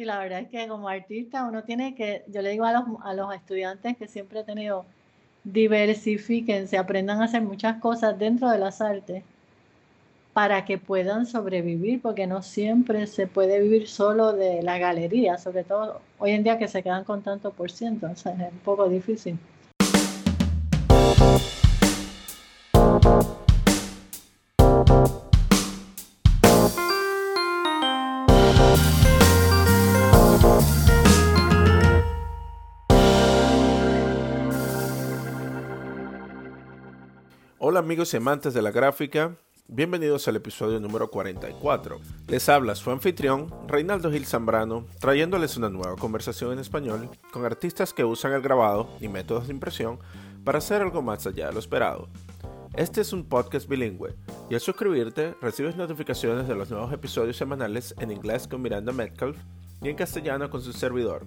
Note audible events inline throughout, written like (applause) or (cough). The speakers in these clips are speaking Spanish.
Sí, la verdad es que como artista uno tiene que, yo le digo a los, a los estudiantes que siempre he tenido, diversifiquen, aprendan a hacer muchas cosas dentro de las artes para que puedan sobrevivir, porque no siempre se puede vivir solo de la galería, sobre todo hoy en día que se quedan con tanto por ciento, o sea, es un poco difícil. Hola amigos y amantes de la gráfica, bienvenidos al episodio número 44. Les habla su anfitrión, Reinaldo Gil Zambrano, trayéndoles una nueva conversación en español con artistas que usan el grabado y métodos de impresión para hacer algo más allá de lo esperado. Este es un podcast bilingüe y al suscribirte recibes notificaciones de los nuevos episodios semanales en inglés con Miranda Metcalf y en castellano con su servidor.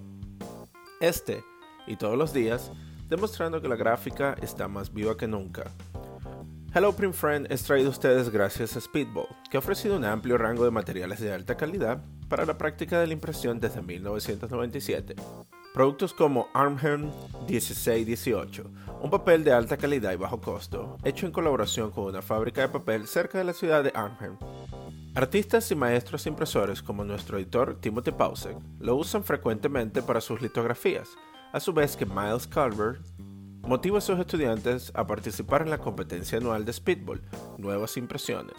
Este y todos los días demostrando que la gráfica está más viva que nunca. Hello Print Friend es traído a ustedes gracias a Speedball, que ha ofrecido un amplio rango de materiales de alta calidad para la práctica de la impresión desde 1997. Productos como Armham 1618, un papel de alta calidad y bajo costo, hecho en colaboración con una fábrica de papel cerca de la ciudad de Arnhem. Artistas y maestros impresores como nuestro editor Timothy Pausek lo usan frecuentemente para sus litografías, a su vez que Miles Calvert motiva a sus estudiantes a participar en la competencia anual de Speedball, Nuevas Impresiones.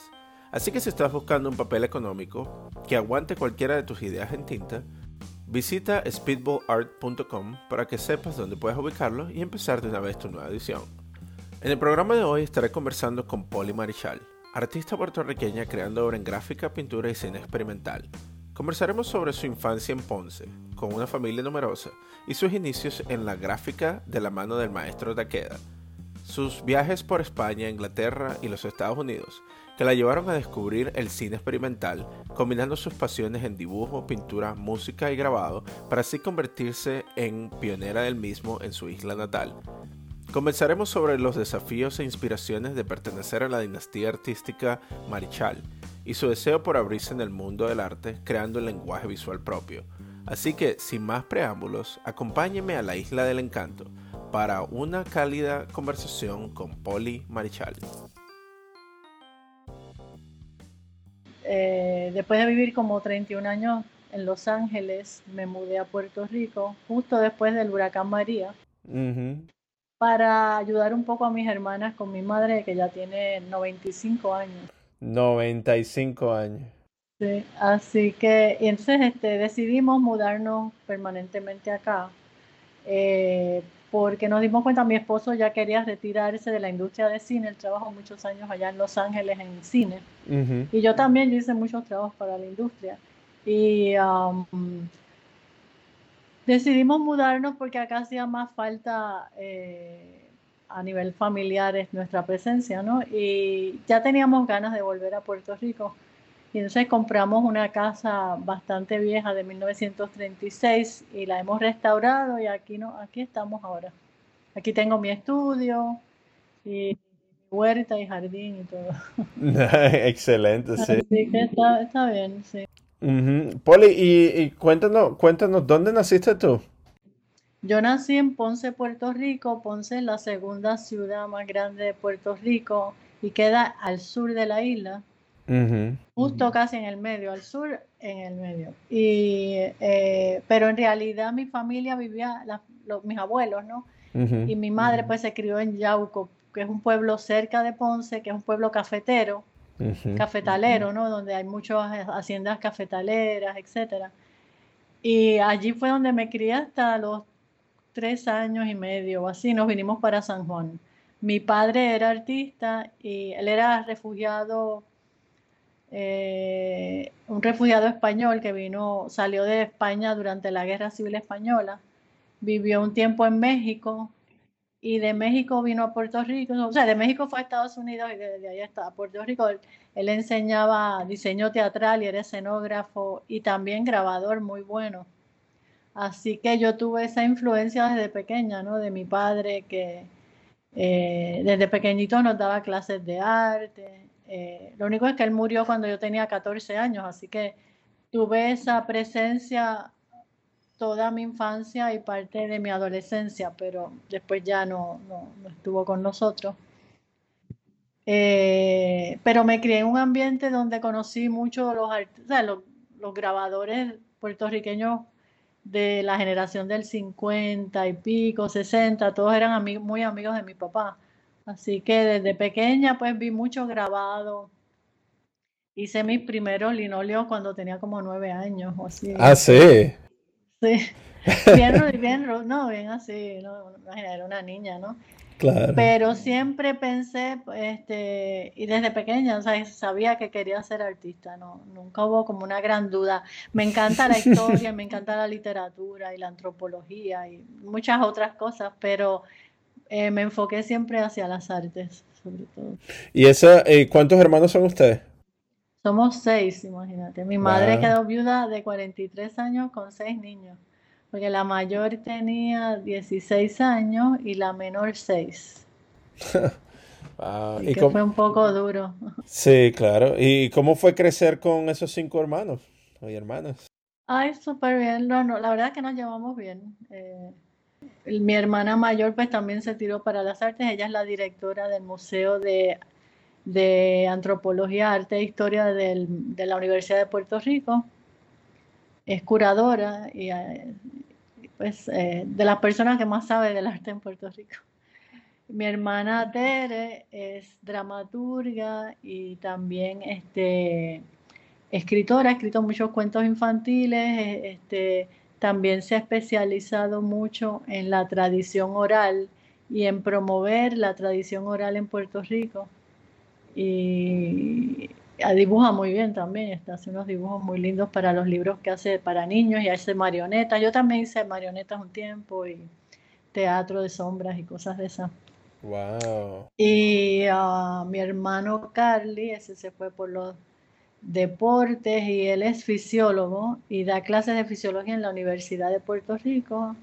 Así que si estás buscando un papel económico que aguante cualquiera de tus ideas en tinta, visita speedballart.com para que sepas dónde puedes ubicarlo y empezar de una vez tu nueva edición. En el programa de hoy estaré conversando con Polly Marichal, artista puertorriqueña creando obra en gráfica, pintura y cine experimental. Conversaremos sobre su infancia en Ponce, con una familia numerosa, y sus inicios en la gráfica de la mano del maestro Takeda. Sus viajes por España, Inglaterra y los Estados Unidos, que la llevaron a descubrir el cine experimental, combinando sus pasiones en dibujo, pintura, música y grabado, para así convertirse en pionera del mismo en su isla natal. Conversaremos sobre los desafíos e inspiraciones de pertenecer a la dinastía artística Marichal, y su deseo por abrirse en el mundo del arte creando el lenguaje visual propio. Así que, sin más preámbulos, acompáñeme a la Isla del Encanto para una cálida conversación con Polly Marichal. Eh, después de vivir como 31 años en Los Ángeles, me mudé a Puerto Rico justo después del huracán María para ayudar un poco a mis hermanas con mi madre que ya tiene 95 años. 95 años. Sí, así que y entonces este, decidimos mudarnos permanentemente acá, eh, porque nos dimos cuenta, mi esposo ya quería retirarse de la industria de cine, él trabajó muchos años allá en Los Ángeles en cine, y yo también hice muchos trabajos para la industria. Y um, decidimos mudarnos porque acá hacía más falta... Eh, a nivel familiar es nuestra presencia, ¿no? Y ya teníamos ganas de volver a Puerto Rico. Y entonces compramos una casa bastante vieja de 1936 y la hemos restaurado y aquí, no, aquí estamos ahora. Aquí tengo mi estudio y huerta y jardín y todo. (laughs) Excelente, sí. Así que está, bien, sí. Poli, y, y, cuéntanos, cuéntanos, ¿dónde naciste tú? Yo nací en Ponce, Puerto Rico. Ponce es la segunda ciudad más grande de Puerto Rico y queda al sur de la isla, justo casi en el medio, al sur en el medio. Y, eh, pero en realidad mi familia vivía, los, mis abuelos, ¿no? Y mi madre pues se crió en Yauco, que es un pueblo cerca de Ponce, que es un pueblo cafetero, cafetalero, ¿no? Donde hay muchas haciendas cafetaleras, etcétera. Y allí fue donde me crié hasta los tres años y medio o así, nos vinimos para San Juan. Mi padre era artista y él era refugiado, eh, un refugiado español que vino, salió de España durante la Guerra Civil Española, vivió un tiempo en México y de México vino a Puerto Rico, o sea, de México fue a Estados Unidos y desde ahí hasta Puerto Rico. Él enseñaba diseño teatral y era escenógrafo y también grabador muy bueno. Así que yo tuve esa influencia desde pequeña, ¿no? De mi padre que eh, desde pequeñito nos daba clases de arte. Eh, lo único es que él murió cuando yo tenía 14 años, así que tuve esa presencia toda mi infancia y parte de mi adolescencia, pero después ya no, no, estuvo con nosotros. Eh, pero me crié en un ambiente donde conocí mucho los, los, los grabadores puertorriqueños de la generación del 50 y pico, 60, todos eran muy amigos de mi papá. Así que desde pequeña pues vi mucho grabado. Hice mis primeros linoleos cuando tenía como nueve años o así. Ah, sí. Sí. Bien, bien, no, bien así, no, era una niña, ¿no? Claro. Pero siempre pensé, este, y desde pequeña, o sea, sabía que quería ser artista, no, nunca hubo como una gran duda. Me encanta la (laughs) historia, me encanta la literatura y la antropología y muchas otras cosas, pero eh, me enfoqué siempre hacia las artes, sobre todo. ¿Y esa, eh, cuántos hermanos son ustedes? Somos seis, imagínate. Mi madre quedó viuda de 43 años con seis niños porque la mayor tenía 16 años y la menor 6. (laughs) Y, que fue un poco duro. Sí, claro. ¿Y cómo fue crecer con esos cinco hermanos y hermanas? Ay, súper bien. No, no, la verdad es que nos llevamos bien. Eh, mi hermana mayor pues también se tiró para las artes. Ella es la directora del Museo de, de Antropología, Arte e Historia del, de la Universidad de Puerto Rico. Es curadora y eh, pues, eh, de las personas que más sabe del arte en Puerto Rico. Mi hermana Tere es dramaturga y también este, escritora, ha escrito muchos cuentos infantiles, eh, este, también se ha especializado mucho en la tradición oral y en promover la tradición oral en Puerto Rico. Y dibuja muy bien también, hace unos dibujos muy lindos para los libros que hace para niños y hace marionetas. Yo también hice marionetas un tiempo y teatro de sombras y cosas de esas. Wow. Y uh, mi hermano Carly, ese se fue por los deportes y él es fisiólogo y da clases de fisiología en la Universidad de Puerto Rico.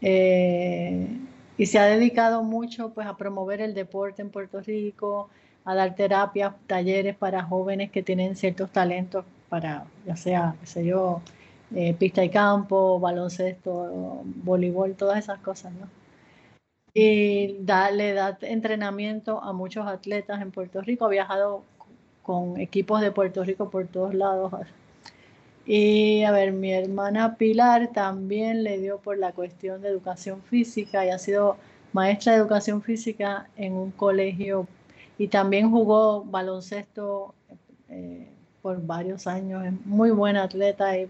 Eh, y se ha dedicado mucho pues a promover el deporte en Puerto Rico, a dar terapias, talleres para jóvenes que tienen ciertos talentos para, ya sea, qué sé yo, eh, pista y campo, baloncesto, voleibol, todas esas cosas, ¿no? Y da, le da entrenamiento a muchos atletas en Puerto Rico, ha viajado con equipos de Puerto Rico por todos lados. Y a ver, mi hermana Pilar también le dio por la cuestión de educación física y ha sido maestra de educación física en un colegio y también jugó baloncesto eh, por varios años, es muy buena atleta y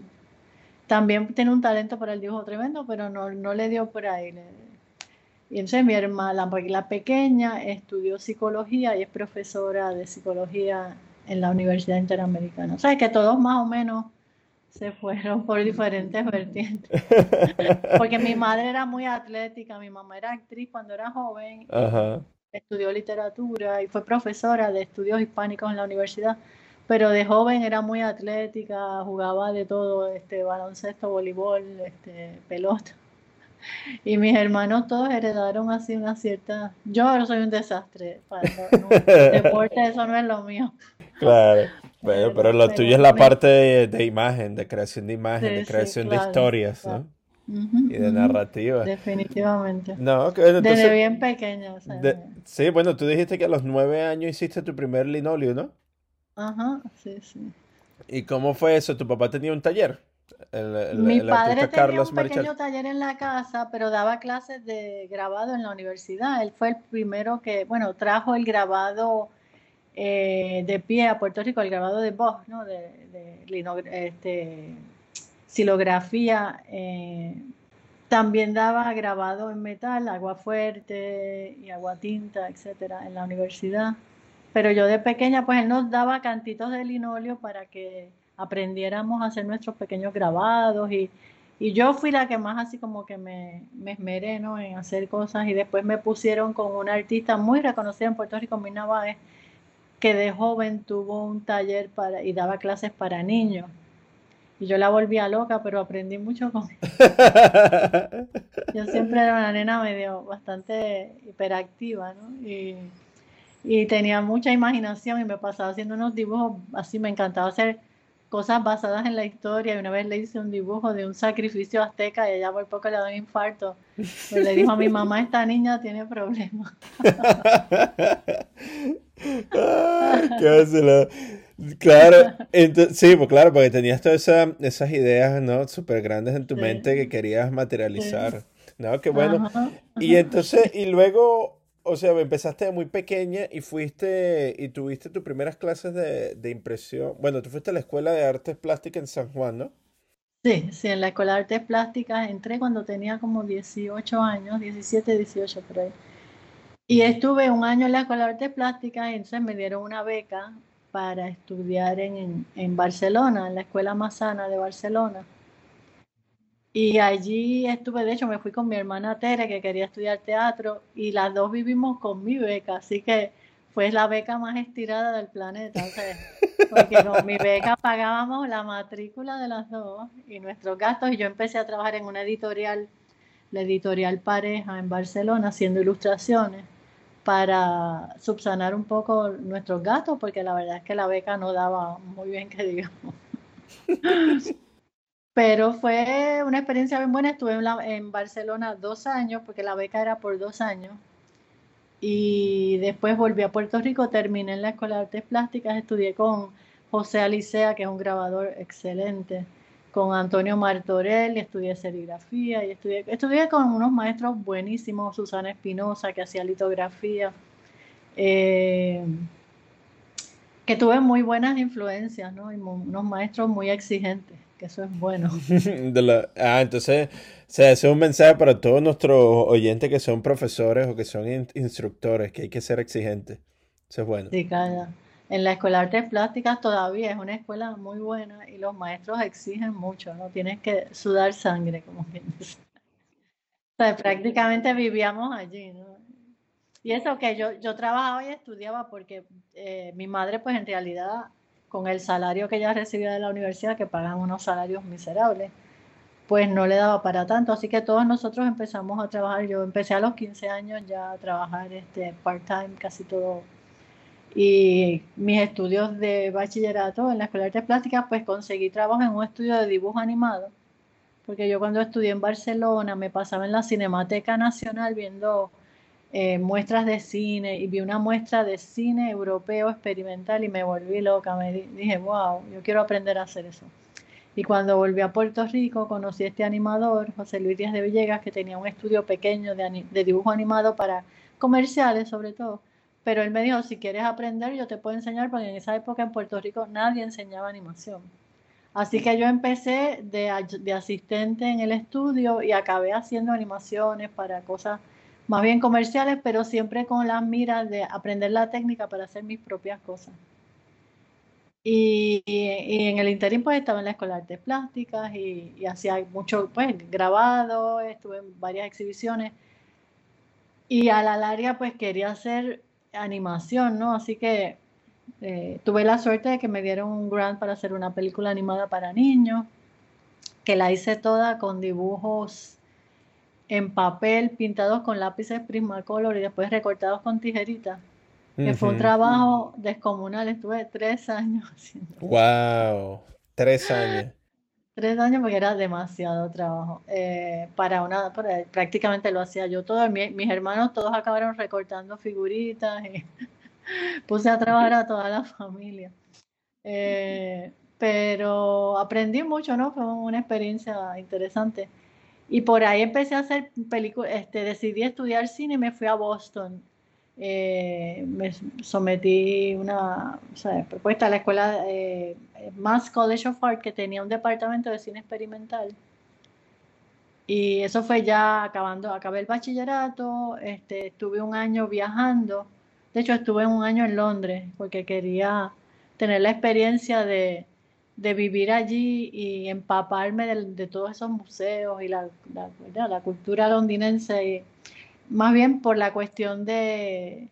también tiene un talento para el dibujo tremendo, pero no, no le dio por ahí. Y entonces mi hermana, la pequeña, estudió psicología y es profesora de psicología en la Universidad Interamericana. O sea, que todos más o menos se fueron por diferentes vertientes. (laughs) Porque mi madre era muy atlética, mi mamá era actriz cuando era joven. Ajá estudió literatura y fue profesora de estudios hispánicos en la universidad, pero de joven era muy atlética, jugaba de todo, este baloncesto, voleibol, este pelota. Y mis hermanos todos heredaron así una cierta... Yo soy un desastre. Para (laughs) deporte eso no es lo mío. Claro. pero lo tuyo es la parte de, imagen, de creación de imagen, de creación de historias, ¿no? Y de narrativa. Definitivamente. No, Desde bien pequeño. sí, bueno, tú dijiste que a los nueve años hiciste tu primer linoleo, ¿no? Ajá, sí, sí. ¿Y cómo fue eso? ¿Tu papá tenía un taller? Mi padre tenía un pequeño taller en la casa, pero daba clases de grabado en la universidad. Él fue el primero que, bueno, trajo el grabado eh, de pie a Puerto Rico, el grabado de voz, ¿no? De, de este, silografía. Eh, también daba grabado en metal, agua fuerte y agua tinta, etcétera, en la universidad. Pero yo de pequeña, pues él nos daba cantitos de linoleo para que aprendiéramos a hacer nuestros pequeños grabados y, yo fui la que más así como que me, me esmeré ¿no? en hacer cosas y después me pusieron con una artista muy reconocida en Puerto Rico, Mina Báez, que de joven tuvo un taller para, y daba clases para niños. Y yo la volvía loca, pero aprendí mucho con (laughs) Yo siempre era una nena medio bastante hiperactiva, ¿no? Y, y, tenía mucha imaginación y me pasaba haciendo unos dibujos así, me encantaba hacer cosas basadas en la historia. Y una vez le hice un dibujo de un sacrificio azteca y ella por poco le da un infarto. Pues le dijo a mi mamá, esta niña tiene problemas. (laughs) Claro, (laughs) sí, pues claro, porque tenías todas esas ideas, ¿no? Súper grandes en tu mente que querías materializar. No, qué bueno. Y entonces, y luego, o sea, empezaste muy pequeña y fuiste, y tuviste tus primeras clases de, de impresión. Bueno, tú fuiste a la Escuela de Artes Plásticas en San Juan, ¿no? Sí, sí, en la Escuela de Artes Plásticas entré cuando tenía como 18 años, 17, 18 por ahí. Y estuve un año en la Escuela de Artes Plásticas entonces me dieron una beca para estudiar en, en Barcelona, en la Escuela Mazana de Barcelona. Y allí estuve, de hecho me fui con mi hermana Tere que quería estudiar teatro y las dos vivimos con mi beca, así que fue la beca más estirada del planeta, porque con mi beca pagábamos la matrícula de las dos y nuestros gastos y yo empecé a trabajar en una editorial, la editorial Pareja en Barcelona, haciendo ilustraciones para subsanar un poco nuestros gastos, porque la verdad es que la beca no daba muy bien que digamos. (laughs) Pero fue una experiencia bien buena. Estuve en, Barcelona dos años, porque la beca era por dos años. Y después volví a Puerto Rico, terminé en la Escuela de Artes Plásticas, estudié con José Alicea, que es un grabador excelente, con Antonio Martorell, estudié serigrafía y estudié, estudié con unos maestros buenísimos, Susana Espinosa, que hacía litografía, eh, que tuve muy buenas influencias, ¿no? Y unos maestros muy exigentes que eso es bueno. (laughs) ah, entonces se hace un mensaje para todos nuestros oyentes que son profesores o que son instructores, que hay que ser exigentes. Eso es bueno. Sí. En la Escuela de Artes Plásticas todavía es una escuela muy buena y los maestros exigen mucho, ¿no? Tienes que sudar sangre, como quien dice. O sea, prácticamente vivíamos allí, ¿no? Y eso que yo, yo trabajaba y estudiaba porque eh, mi madre, pues en realidad con el salario que ella recibía de la universidad, que pagan unos salarios miserables, pues no le daba para tanto. Así que todos nosotros empezamos a trabajar. Yo empecé a los 15 años ya a trabajar este, part-time, casi todo. Y mis estudios de bachillerato en la Escuela de Artes Plásticas, pues conseguí trabajo en un estudio de dibujo animado. Porque yo cuando estudié en Barcelona me pasaba en la Cinemateca Nacional viendo eh, muestras de cine y vi una muestra de cine europeo experimental y me volví loca. Me dije, wow, yo quiero aprender a hacer eso. Y cuando volví a Puerto Rico conocí a este animador, José Luis Díaz de Villegas, que tenía un estudio pequeño de, de dibujo animado para comerciales sobre todo. Pero él me dijo, si quieres aprender, yo te puedo enseñar, porque en esa época en Puerto Rico nadie enseñaba animación. Así que yo empecé de, de asistente en el estudio y acabé haciendo animaciones para cosas más bien comerciales, pero siempre con las miras de aprender la técnica para hacer mis propias cosas. Y, en el interín pues estaba en la Escuela de Artes Plásticas y, hacía mucho pues grabado, estuve en varias exhibiciones y a la larga pues quería hacer animación, ¿no? Así que eh, tuve la suerte de que me dieron un grant para hacer una película animada para niños, que la hice toda con dibujos en papel, pintados con lápices Prismacolor y después recortados con tijeritas. Que fue un trabajo descomunal, estuve tres años (laughs) haciendo. ¡Wow! Tres años. Tres años porque era demasiado trabajo. Eh, para una, prácticamente lo hacía yo todo. mis hermanos todos acabaron recortando figuritas y (laughs) puse a trabajar a toda la familia. Eh, pero aprendí mucho, ¿no? Fue una experiencia interesante. Y por ahí empecé a hacer películas, este, decidí estudiar cine y me fui a Boston. Eh, me sometí una propuesta a la escuela eh, Mass College of Art que tenía un departamento de cine experimental. Y eso fue ya acabando, acabé el bachillerato, este, estuve un año viajando. De hecho, estuve un año en Londres porque quería tener la experiencia de, de vivir allí y empaparme de, todos esos museos y la, la, cultura londinense, y más bien por la cuestión de,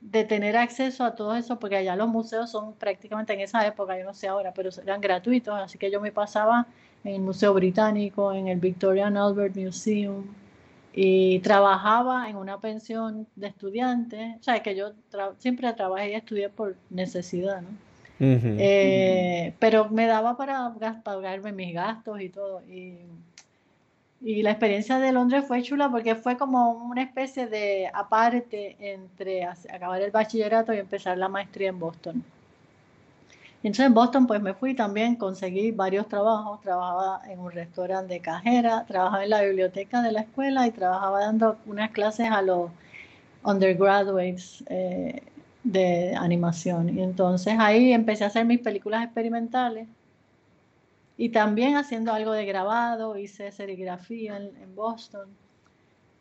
de tener acceso a todo eso, porque allá los museos son prácticamente en esa época, yo no sé ahora, pero eran gratuitos, así que yo me pasaba en el Museo Británico, en el Victorian Albert Museum, y trabajaba en una pensión de estudiantes, o sea, que yo siempre trabajé y estudié por necesidad, ¿no? Eh, pero me daba para pagarme mis gastos y todo. Y, y, la experiencia de Londres fue chula porque fue como una especie de aparte entre acabar el bachillerato y empezar la maestría en Boston. Entonces en Boston pues me fui también, conseguí varios trabajos, trabajaba en un restaurante de cajera, trabajaba en la biblioteca de la escuela y trabajaba dando unas clases a los undergraduates eh, de animación. Y entonces ahí empecé a hacer mis películas experimentales y también haciendo algo de grabado, hice serigrafía en, Boston.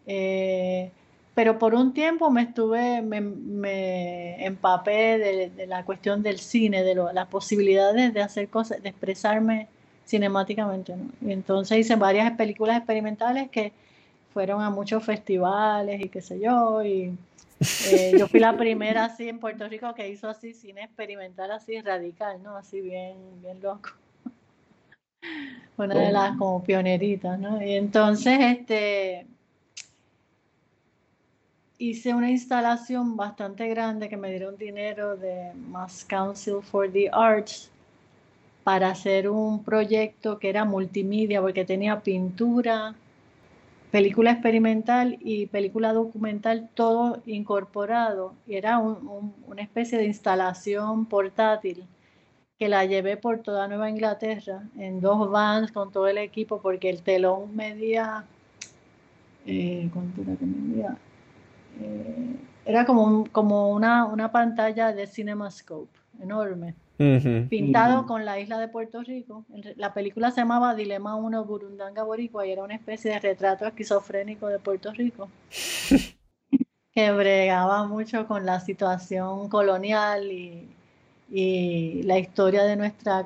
Eh, pero por un tiempo me estuve, me, empapé de, la cuestión del cine, de las posibilidades de hacer cosas, de expresarme cinemáticamente. Y entonces hice varias películas experimentales que fueron a muchos festivales y qué sé yo. Y eh, yo fui la (laughs) primera así en Puerto Rico que hizo así cine experimental así radical, ¿no? Así bien, bien loco. Una de las como pioneritas, ¿no? Y entonces, este hice una instalación bastante grande que me dieron dinero de Mass Council for the Arts para hacer un proyecto que era multimedia porque tenía pintura, película experimental y película documental todo incorporado. Y era una especie de instalación portátil que la llevé por toda Nueva Inglaterra en dos vans con todo el equipo porque el telón medía... Eh, ¿Cuánto era que medía? Eh, era como, como una, una, pantalla de CinemaScope enorme, pintado con la isla de Puerto Rico. La película se llamaba Dilema 1 Burundanga Boricua y era una especie de retrato esquizofrénico de Puerto Rico. (laughs) que bregaba mucho con la situación colonial y, y la historia de nuestra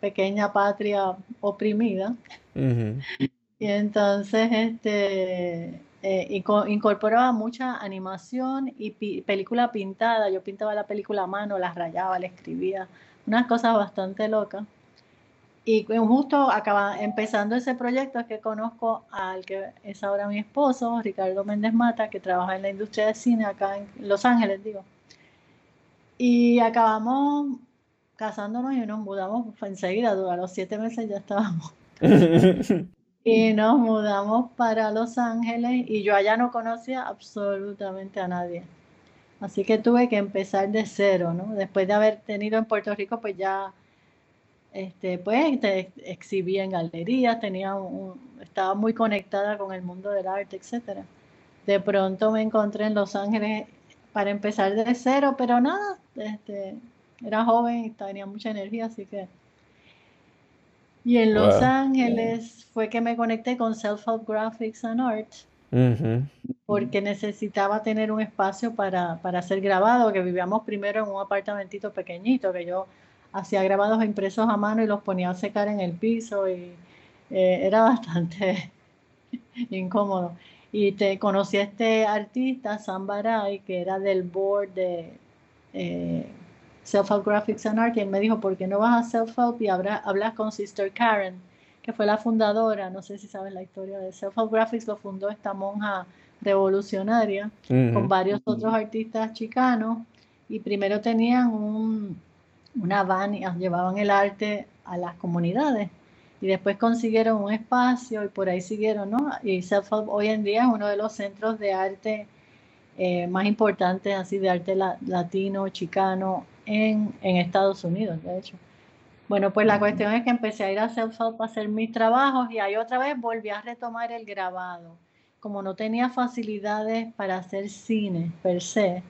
pequeña patria oprimida. Y entonces, este, eh, incorporaba mucha animación y película pintada. Yo pintaba la película a mano, la rayaba, la escribía, unas cosas bastante locas. Y justo acaba empezando ese proyecto es que conozco al que es ahora mi esposo, Ricardo Méndez Mata, que trabaja en la industria de cine acá en Los Ángeles, digo. Y acabamos casándonos y nos mudamos enseguida, a los siete meses ya estábamos. (laughs) y nos mudamos para Los Ángeles y yo allá no conocía absolutamente a nadie. Así que tuve que empezar de cero, ¿no? Después de haber tenido en Puerto Rico, pues ya, este, pues te exhibía en galerías, tenía un, estaba muy conectada con el mundo del arte, etcétera. De pronto me encontré en Los Ángeles para empezar de cero, pero nada, este, era joven y tenía mucha energía, así que. Y en Los Ángeles fue que me conecté con Self-Help Graphics and Art, porque necesitaba tener un espacio para, para hacer grabado, que vivíamos primero en un apartamentito pequeñito, que yo hacía grabados impresos a mano y los ponía a secar en el piso y eh, era bastante (laughs) incómodo. Y te conocí a este artista, Sam Baray, que era del board de eh, Self-Help Graphics and Art, y él me dijo, ¿por qué no vas a Self-Help y hablas con Sister Karen, que fue la fundadora, no sé si sabes la historia de Self-Help Graphics, lo fundó esta monja revolucionaria con varios otros artistas chicanos, y primero tenían un, una van y llevaban el arte a las comunidades, y después consiguieron un espacio y por ahí siguieron, ¿no? Y Self-Help hoy en día es uno de los centros de arte eh, más importantes, así de arte latino, chicano, en, Estados Unidos, de hecho. Bueno, pues la cuestión es que empecé a ir a Self-Help para hacer mis trabajos y ahí otra vez volví a retomar el grabado. Como no tenía facilidades para hacer cine per se,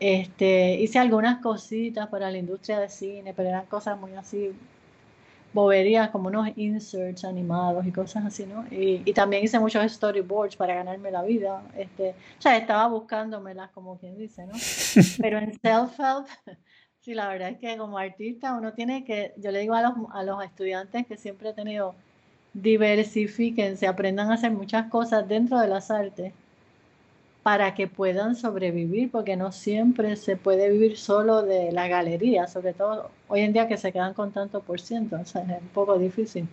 este, hice algunas cositas para la industria de cine, pero eran cosas muy así boberías como unos inserts animados y cosas así, ¿no? Y, también hice muchos storyboards para ganarme la vida. Este, o sea, estaba buscándomelas, como quien dice, ¿no? (laughs) Pero en self-help, (laughs) sí, la verdad es que como artista uno tiene que, yo le digo a los, a los estudiantes que siempre he tenido, diversifiquen, aprendan a hacer muchas cosas dentro de las artes para que puedan sobrevivir, porque no siempre se puede vivir solo de la galería, sobre todo hoy en día que se quedan con tanto por ciento, o sea, es un poco difícil.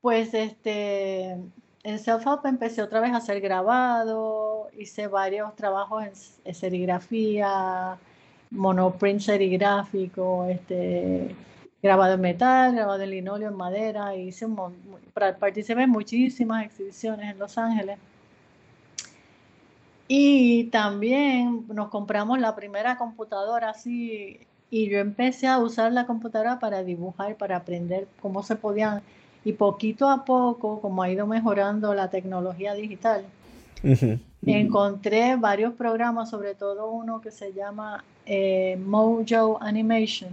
Pues este, en Self-Help empecé otra vez a hacer grabado, hice varios trabajos en serigrafía monoprint serigráfico, este, grabado en metal, grabado en linóleo, en madera, hice un, participé en muchísimas exhibiciones en Los Ángeles. Y también nos compramos la primera computadora así y yo empecé a usar la computadora para dibujar, para aprender cómo se podían. Y poquito a poco, como ha ido mejorando la tecnología digital, encontré varios programas, sobre todo uno que se llama eh, Mojo Animation,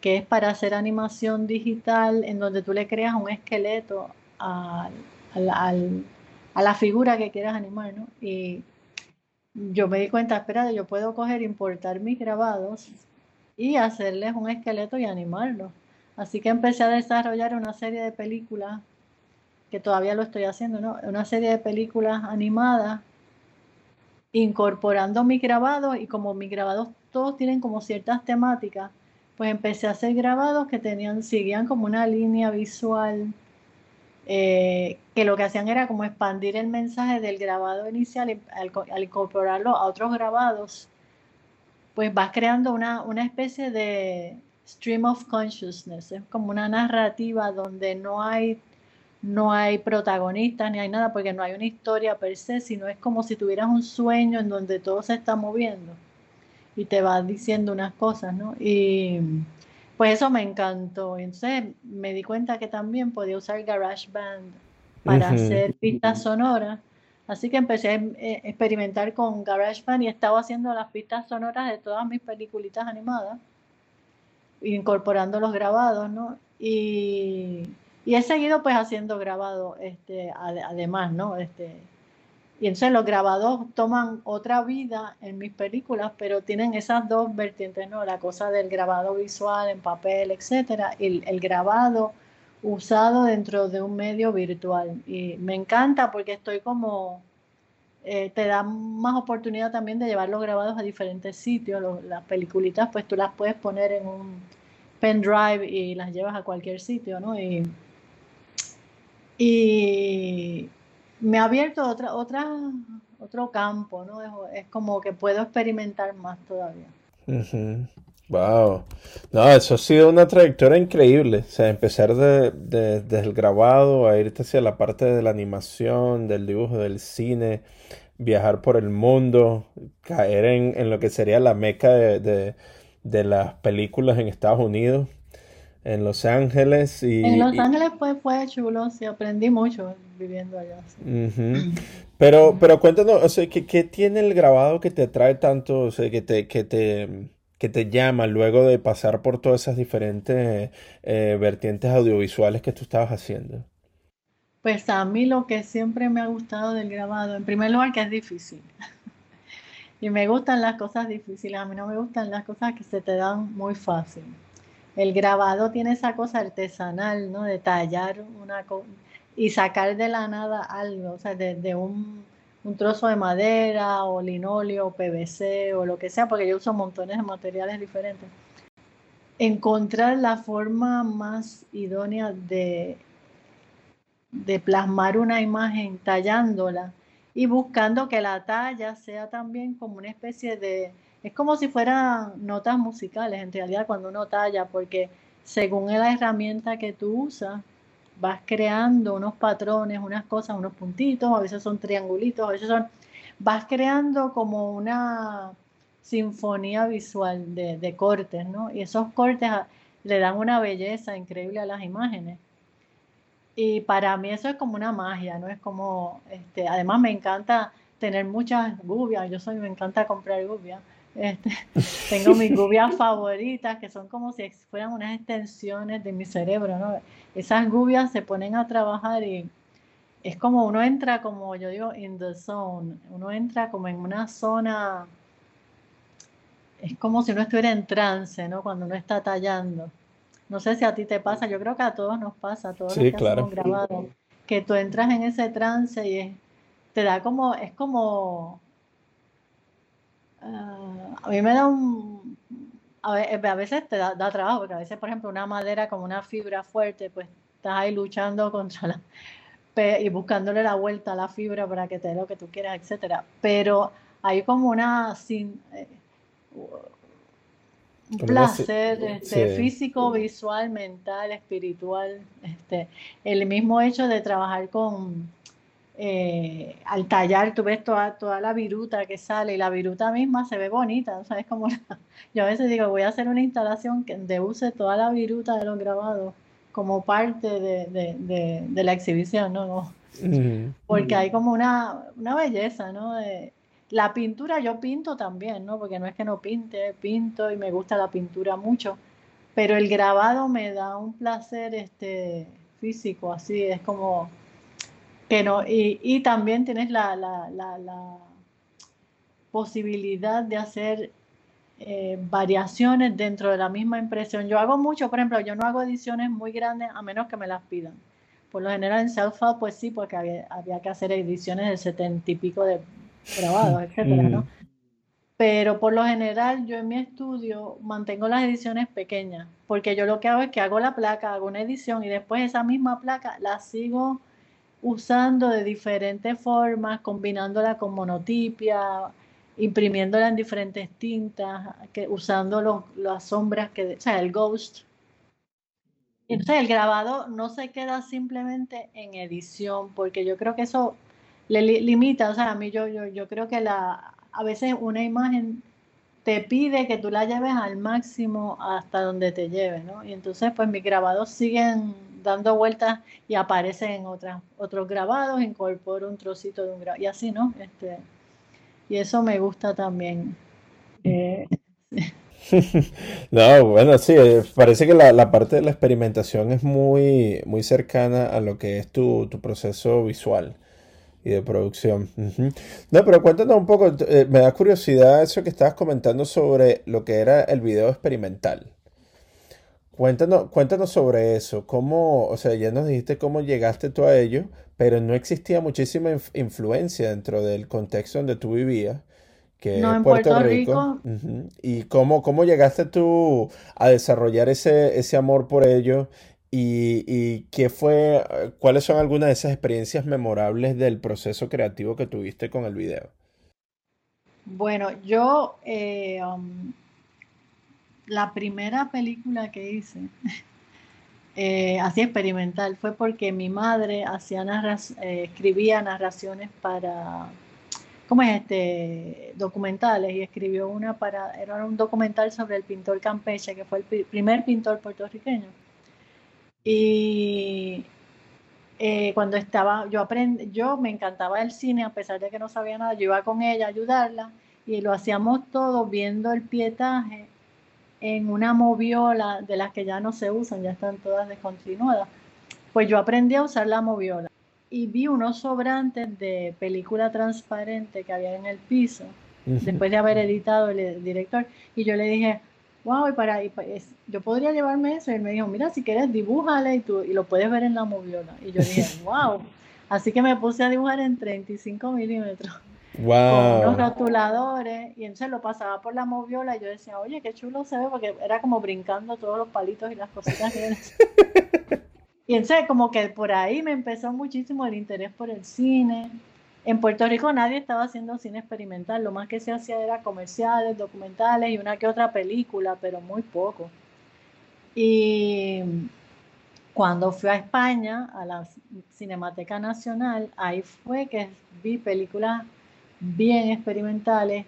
que es para hacer animación digital en donde tú le creas un esqueleto a, a la figura que quieras animar, ¿no? Y yo me di cuenta, espera, yo puedo coger, importar mis grabados y hacerles un esqueleto y animarlo. Así que empecé a desarrollar una serie de películas, que todavía lo estoy haciendo, ¿no? Una serie de películas animadas, incorporando mis grabados y como mis grabados todos tienen como ciertas temáticas, pues empecé a hacer grabados que tenían, seguían como una línea visual, eh, que lo que hacían era como expandir el mensaje del grabado inicial y al incorporarlo a otros grabados pues vas creando una, especie de stream of consciousness, es como una narrativa donde no hay, no hay protagonistas ni hay nada, porque no hay una historia per se, sino es como si tuvieras un sueño en donde todo se está moviendo y te va diciendo unas cosas, ¿no? Y pues eso me encantó. Entonces me di cuenta que también podía usar GarageBand para hacer pistas sonoras Así que empecé a eh, experimentar con GarageBand y estaba haciendo las pistas sonoras de todas mis peliculitas animadas, incorporando los grabados, ¿no? Y, he seguido pues haciendo grabados este, además, ¿no? Este, y entonces los grabados toman otra vida en mis películas, pero tienen esas dos vertientes, ¿no? La cosa del grabado visual en papel, etcétera, y el grabado usado dentro de un medio virtual. Y me encanta porque estoy como, eh, te da más oportunidad también de llevar los grabados a diferentes sitios. las peliculitas, pues tú las puedes poner en un pendrive y las llevas a cualquier sitio, ¿no? Y, me ha abierto otra, otra, otro campo, ¿no? Es, como que puedo experimentar más todavía. Wow. No, eso ha sido una trayectoria increíble. O sea, empezar de, desde el grabado a irte hacia la parte de la animación, del dibujo, del cine, viajar por el mundo, caer en, lo que sería la meca de, las películas en Estados Unidos, en Los Ángeles. Y, en Los Ángeles fue, fue chulo, sí, aprendí mucho viviendo allá. Pero, pero cuéntanos, o sea, ¿qué, ¿qué, tiene el grabado que te atrae tanto, o sea, que te... Que te que te llama luego de pasar por todas esas diferentes eh, vertientes audiovisuales que tú estabas haciendo? Pues a mí lo que siempre me ha gustado del grabado, en primer lugar que es difícil. (laughs) y me gustan las cosas difíciles, a mí no me gustan las cosas que se te dan muy fácil. El grabado tiene esa cosa artesanal, ¿no? De tallar una y sacar de la nada algo, o sea, de un un trozo de madera o linóleo o PVC o lo que sea, porque yo uso montones de materiales diferentes. Encontrar la forma más idónea de, de plasmar una imagen tallándola y buscando que la talla sea también como una especie de... Es como si fueran notas musicales en realidad cuando uno talla, porque según la herramienta que tú usas, vas creando unos patrones, unas cosas, unos puntitos, a veces son triangulitos, a veces son, vas creando como una sinfonía visual de, cortes, ¿no? Y esos cortes le dan una belleza increíble a las imágenes. Y para mí eso es como una magia, ¿no? Es como, este, además me encanta tener muchas gubias, yo soy, me encanta comprar gubias. Este, (laughs) tengo mis gubias favoritas que son como si fueran unas extensiones de mi cerebro, ¿no? Esas gubias se ponen a trabajar y es como uno entra como yo digo in the zone, uno entra como en una zona, es como si uno estuviera en trance, ¿no? Cuando uno está tallando. No sé si a ti te pasa, yo creo que a todos nos pasa, a todos los que claro. grabado, que tú entras en ese trance y te da como, es como Ah, a mí me da un... A, veces te da, trabajo, porque a veces, por ejemplo, una madera como una fibra fuerte, pues estás ahí luchando (laughs) contra la... y buscándole la vuelta a la fibra para que te dé lo que tú quieras, etcétera. Pero hay como una... Sin, eh, Un placer este, físico, visual, mental, espiritual. Este, el mismo hecho de trabajar con, eh, al tallar, tú ves toda, toda la viruta que sale y la viruta misma se ve bonita. ¿sabes? Como (laughs) yo a veces digo, voy a hacer una instalación que de use toda la viruta de los grabados como parte de, la exhibición, ¿no? Porque hay como una, una belleza, ¿no? De, la pintura yo pinto también, ¿no? Porque no es que no pinte, pinto y me gusta la pintura mucho, pero el grabado me da un placer este, físico, así, es como que no, y, también tienes la, posibilidad de hacer eh, variaciones dentro de la misma impresión. Yo hago mucho, por ejemplo, yo no hago ediciones muy grandes a menos que me las pidan. Por lo general en self pues sí, porque había, había que hacer ediciones de setenta y pico de, grabados, (laughs) etcétera, ¿no? Mm. Pero por lo general yo en mi estudio mantengo las ediciones pequeñas, porque yo lo que hago es que hago la placa, hago una edición y después esa misma placa la sigo usando de diferentes formas, combinándola con monotipia, imprimiéndola en diferentes tintas, que, usando los, las sombras, que, o sea, el ghost. Entonces el grabado no se queda simplemente en edición, porque yo creo que eso le limita, o sea, a mí yo, yo, yo creo que la, a veces una imagen te pide que tú la lleves al máximo hasta donde te lleve, ¿no? Y entonces, pues mis grabados siguen dando vueltas y aparecen en otras, otros grabados, incorporo un trocito de un grabado, y así, ¿no? Este, y eso me gusta también. Eh, (laughs) no, bueno, sí, eh, parece que la, la, parte de la experimentación es muy, muy cercana a lo que es tu, tu proceso visual y de producción. No, pero cuéntanos un poco, eh, me da curiosidad eso que estabas comentando sobre lo que era el video experimental. Cuéntanos, cuéntanos sobre eso, cómo, o sea, ya nos dijiste cómo llegaste tú a ello, pero no existía muchísima influencia dentro del contexto donde tú vivías, que no, en Puerto, Rico. Y cómo, cómo llegaste tú a desarrollar ese, ese amor por ello ¿Y, qué fue, cuáles son algunas de esas experiencias memorables del proceso creativo que tuviste con el video? Bueno, yo, eh, um, la primera película que hice, (laughs) eh, así experimental, fue porque mi madre hacía eh, escribía narraciones para, ¿cómo es este? Documentales, y escribió una para, era un documental sobre el pintor Campeche, que fue el primer pintor puertorriqueño y eh, cuando estaba, yo aprendí, yo me encantaba el cine, a pesar de que no sabía nada, yo iba con ella a ayudarla y lo hacíamos todo viendo el pietaje en una moviola de las que ya no se usan, ya están todas descontinuadas. Pues yo aprendí a usar la moviola y vi unos sobrantes de película transparente que había en el piso, después de haber editado el director, y yo le dije, wow, y para, y yo podría llevarme eso. Y él me dijo, mira, si quieres, dibújale y, tú, y lo puedes ver en la moviola. Y yo dije, (laughs) wow. Así que me puse a dibujar en 35 milímetros. Wow. Con unos rotuladores. Y entonces lo pasaba por la moviola y yo decía, oye, qué chulo se ve, porque era como brincando todos los palitos y las cositas. (laughs) y entonces como que por ahí me empezó muchísimo el interés por el cine en Puerto Rico nadie estaba haciendo cine experimental, lo más que se hacía era comerciales, documentales y una que otra película, pero muy poco. Y cuando fui a España, a la Cinemateca Nacional, ahí fue que vi películas bien experimentales,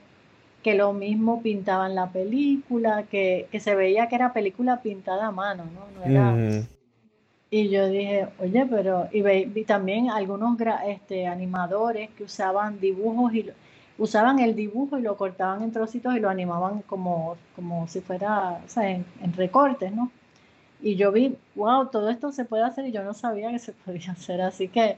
que lo mismo pintaban la película, que, se veía que era película pintada a mano, ¿no? no era, y yo dije, oye, pero, y también algunos este, animadores que usaban dibujos y usaban el dibujo y lo cortaban en trocitos y lo animaban como, como si fuera, o sea, en, recortes, ¿no? Y yo vi, wow, todo esto se puede hacer y yo no sabía que se podía hacer. Así que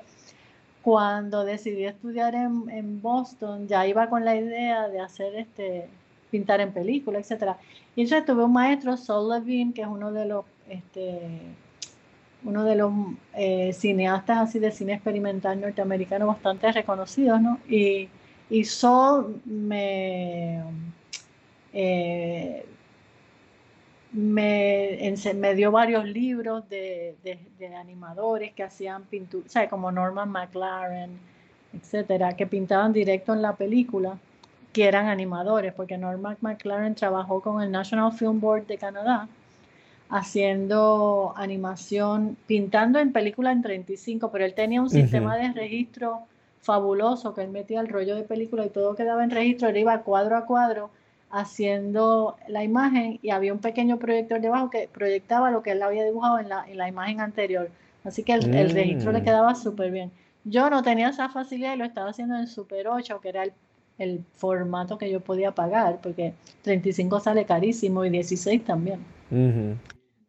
cuando decidí estudiar en, en Boston, ya iba con la idea de hacer este, pintar en película, etcétera. Y entonces tuve un maestro, Saul Levine, que es uno de los este, uno de los eh, cineastas así de cine experimental norteamericano bastante reconocidos, ¿no? Y, y Saul me, eh, me, me, dio varios libros de, de, animadores que hacían pintura, o sea, como Norman McLaren, etcétera, que pintaban directo en la película. que eran animadores, porque Norman McLaren trabajó con el National Film Board de Canadá haciendo animación, pintando en película en 35, pero él tenía un sistema de registro fabuloso que él metía el rollo de película y todo quedaba en registro, él iba cuadro a cuadro haciendo la imagen y había un pequeño proyector debajo que proyectaba lo que él había dibujado en la, en la imagen anterior. Así que el, registro le mm. quedaba súper bien. Yo no tenía esa facilidad y lo estaba haciendo en Super 8, que era el, el formato que yo podía pagar, porque 35 sale carísimo y 16 también.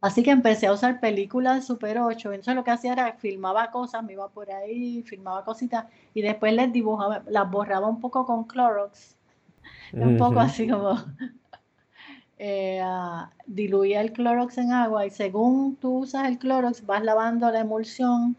Así que empecé a usar películas de Super 8. Entonces lo que hacía era filmaba cosas, me iba por ahí, filmaba cositas y después les dibujaba, las borraba un poco con Clorox. Un poco así como (laughs) eh, diluía el Clorox en agua y según tú usas el Clorox vas lavando la emulsión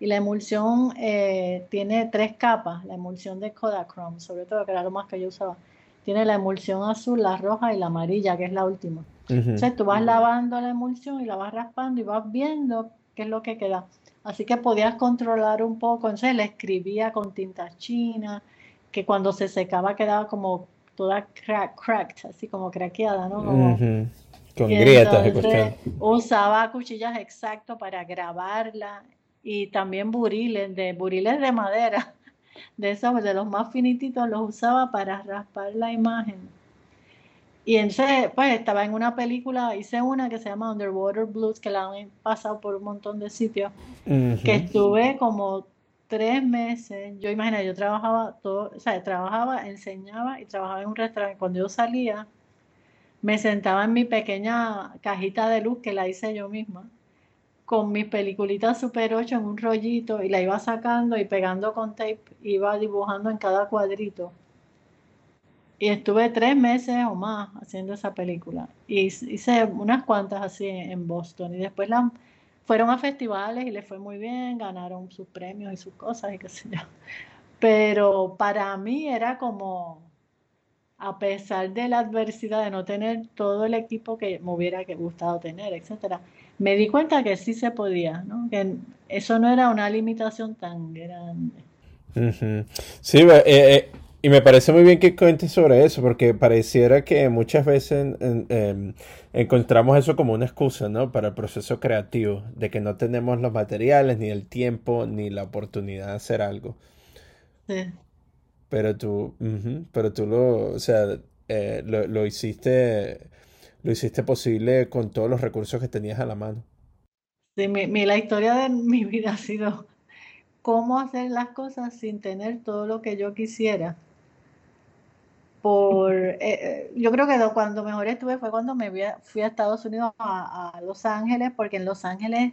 y la emulsión eh, tiene tres capas, la emulsión de Kodachrome, sobre todo que era lo más que yo usaba. Tiene la emulsión azul, la roja y la amarilla, que es la última. Entonces tú vas lavando la emulsión y la vas raspando y vas viendo qué es lo que queda. Así que podías controlar un poco. Entonces le escribía con tinta china, que cuando se secaba quedaba como toda cracked, así como craqueada, ¿no? Con grietas de Usaba cuchillas exacto para grabarla y también buriles, de buriles de madera, de esos, de los más finititos, los usaba para raspar la imagen. Y entonces, pues estaba en una película, hice una que se llama Underwater Blues, que la han pasado por un montón de sitios, que estuve como tres meses. Yo imagino, yo trabajaba todo, o sea, trabajaba, enseñaba y trabajaba en un restaurante. Cuando yo salía, me sentaba en mi pequeña cajita de luz que la hice yo misma, con mis peliculitas Super 8 en un rollito y la iba sacando y pegando con tape, iba dibujando en cada cuadrito y estuve tres meses o más haciendo esa película. Y hice unas cuantas así en Boston. Y después la, fueron a festivales y les fue muy bien, ganaron sus premios y sus cosas y qué sé yo. Pero para mí era como, a pesar de la adversidad de no tener todo el equipo que me hubiera gustado tener, etcétera, me di cuenta que sí se podía, ¿no? que eso no era una limitación tan grande. Sí, eh, eh, y me parece muy bien que cuentes sobre eso, porque pareciera que muchas veces em, encontramos eso como una excusa, ¿no? Para el proceso creativo, de que no tenemos los materiales, ni el tiempo, ni la oportunidad de hacer algo. Sí. Pero tú, pero tú lo, o sea, eh, lo, hiciste, lo hiciste posible con todos los recursos que tenías a la mano. Sí, mi, la historia de mi vida ha sido cómo hacer las cosas sin tener todo lo que yo quisiera por eh, eh, yo creo que cuando mejor estuve fue cuando me fui a, Estados Unidos a, Los Ángeles porque en Los Ángeles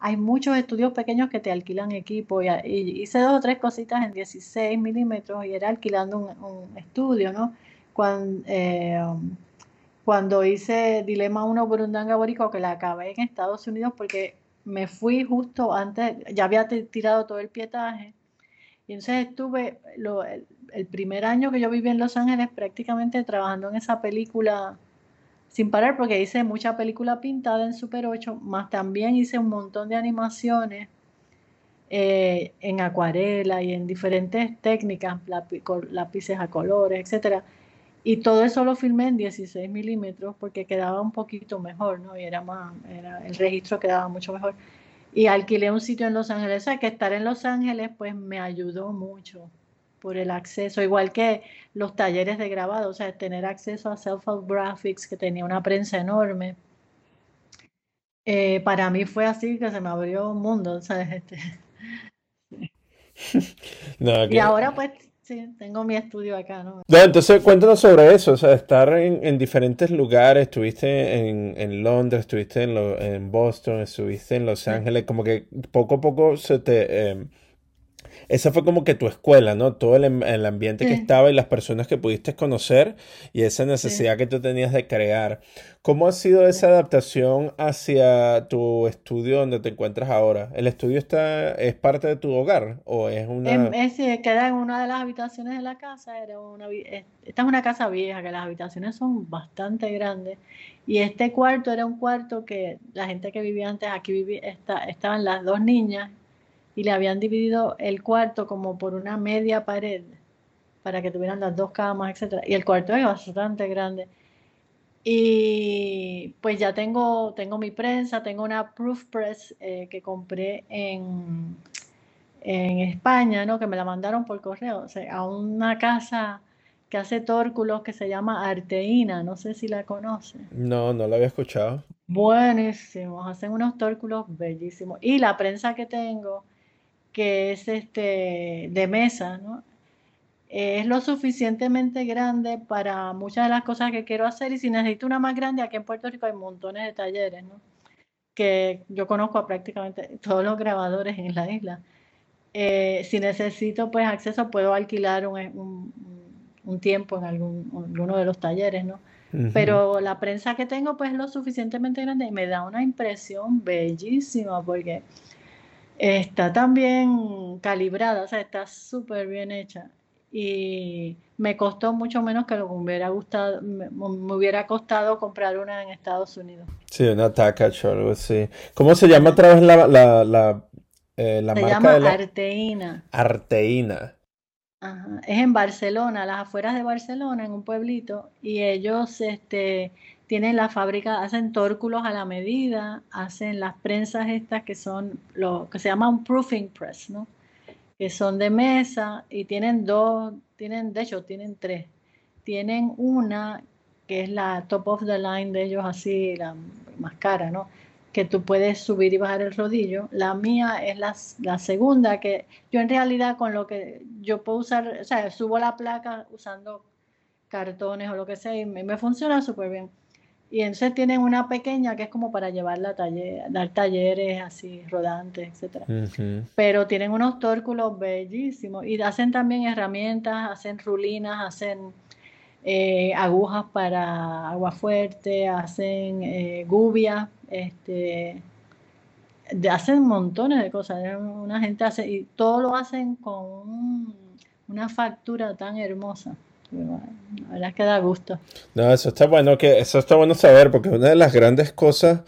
hay muchos estudios pequeños que te alquilan equipo y, hice dos o tres cositas en 16 milímetros y era alquilando un, estudio no cuando, eh, cuando hice Dilema 1 Burundanga Borico que la acabé en Estados Unidos porque me fui justo antes ya había tirado todo el pietaje y entonces estuve, lo, el, primer año que yo viví en Los Ángeles prácticamente trabajando en esa película sin parar porque hice mucha película pintada en Super 8, más también hice un montón de animaciones eh, en acuarela y en diferentes técnicas, lápices a colores, etcétera. Y todo eso lo filmé en 16 milímetros porque quedaba un poquito mejor, ¿no? Y era más, era, el registro quedaba mucho mejor y alquilé un sitio en Los Ángeles. O sea, que estar en Los Ángeles pues me ayudó mucho por el acceso, igual que los talleres de grabado, o sea, tener acceso a Self-Help Graphics, que tenía una prensa enorme. Eh, para mí fue así que se me abrió un mundo, (laughs) ¿sabes? Este... (laughs) Y ahora pues Sí, tengo mi estudio acá, ¿no? entonces cuéntanos sobre eso, o sea, estar en, diferentes lugares, estuviste en, Londres, estuviste en, en Boston, estuviste en Los Ángeles, como que poco a poco se te... Eh, esa fue como que tu escuela, ¿no? Todo el, em, ambiente que estaba y las personas que pudiste conocer y esa necesidad que tú tenías de crear. ¿Cómo ha sido esa adaptación hacia tu estudio donde te encuentras ahora? ¿El estudio está, es parte de tu hogar o es una...? Em, es, queda en una de las habitaciones de la casa. Era una, esta es una casa vieja, que las habitaciones son bastante grandes. Y este cuarto era un cuarto que la gente que vivía antes aquí vivía, estaban las dos niñas y le habían dividido el cuarto como por una media pared para que tuvieran las dos camas, etcétera. Y el cuarto es bastante grande. Y pues ya tengo, tengo mi prensa, tengo una proof press eh, que compré en, en España, ¿no? Que me la mandaron por correo, o sea, a una casa que hace tórculos que se llama Arteína, no sé si la conoce. No, no la había escuchado. Buenísimos, hacen unos tórculos bellísimos. Y la prensa que tengo, que es este de mesa, ¿no? Es lo suficientemente grande para muchas de las cosas que quiero hacer y si necesito una más grande, aquí en Puerto Rico hay montones de talleres, ¿no? Que yo conozco a prácticamente todos los grabadores en la isla. Eh, si necesito pues acceso, puedo alquilar un un tiempo en algún, alguno de los talleres, ¿no? Pero la prensa que tengo pues es lo suficientemente grande y me da una impresión bellísima porque está tan bien calibrada, o sea, está súper bien hecha y me costó mucho menos que lo que me hubiera gustado, me, hubiera costado comprar una en Estados Unidos. Sí, una Takach o algo así. ¿Cómo se llama otra vez la, la, la, eh, se llama Arteína. Arteína. Es en Barcelona, las afueras de Barcelona, en un pueblito, y ellos este, tienen la fábrica, hacen tórculos a la medida, hacen las prensas estas que son lo que se llama un proofing press, ¿no? Que son de mesa y tienen dos, tienen, de hecho, tienen tres. Tienen una que es la top of the line de ellos, así, la más cara, ¿no? que tú puedes subir y bajar el rodillo. La mía es la, la, segunda, que yo en realidad con lo que yo puedo usar, o sea, subo la placa usando cartones o lo que sea y me, funciona súper bien. Y entonces tienen una pequeña que es como para llevarla a taller, dar talleres así rodantes, etc. Pero tienen unos tórculos bellísimos y hacen también herramientas, hacen rulinas, hacen eh, agujas para agua fuerte, hacen eh, gubias este, hacen montones de cosas. Una gente hace, y todo lo hacen con una factura tan hermosa. La verdad es que da gusto. No, eso está bueno, que eso está bueno saber, porque una de las grandes cosas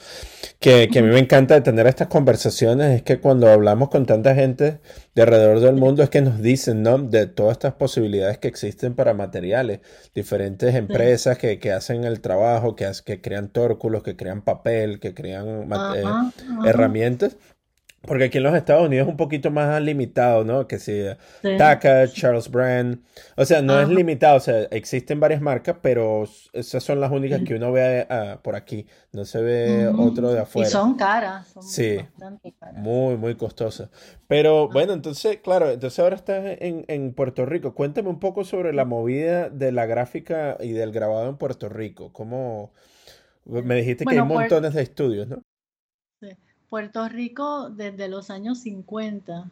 que, a mí me encanta de tener estas conversaciones es que cuando hablamos con tanta gente de alrededor del mundo es que nos dicen, ¿no? De todas estas posibilidades que existen para materiales, diferentes empresas que, hacen el trabajo, que, que crean tórculos, que crean papel, que crean eh, herramientas. Porque aquí en los Estados Unidos es un poquito más limitado, ¿no? Que si sí, Charles Brand. O sea, no es limitado, o sea, existen varias marcas, pero esas son las únicas que uno ve ah, por aquí. No se ve otro de afuera. Y son caras. Son sí. Muy, muy costosas. Pero bueno, entonces, claro, entonces ahora estás en, en, Puerto Rico. Cuéntame un poco sobre la movida de la gráfica y del grabado en Puerto Rico. ¿Cómo? Me dijiste que hay montones de estudios, ¿no? Puerto Rico desde los años 50,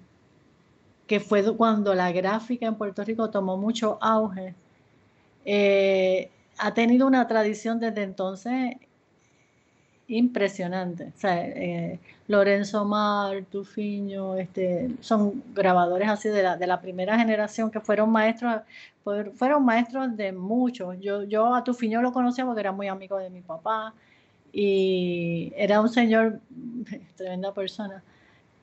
que fue cuando la gráfica en Puerto Rico tomó mucho auge, eh, ha tenido una tradición desde entonces impresionante. Eh, Lorenzo Mar, Tufiño, este, son grabadores así de la, de la primera generación que fueron maestros, fueron maestros de muchos. Yo, yo a Tufiño lo conocía porque era muy amigo de mi papá y era un señor, tremenda persona,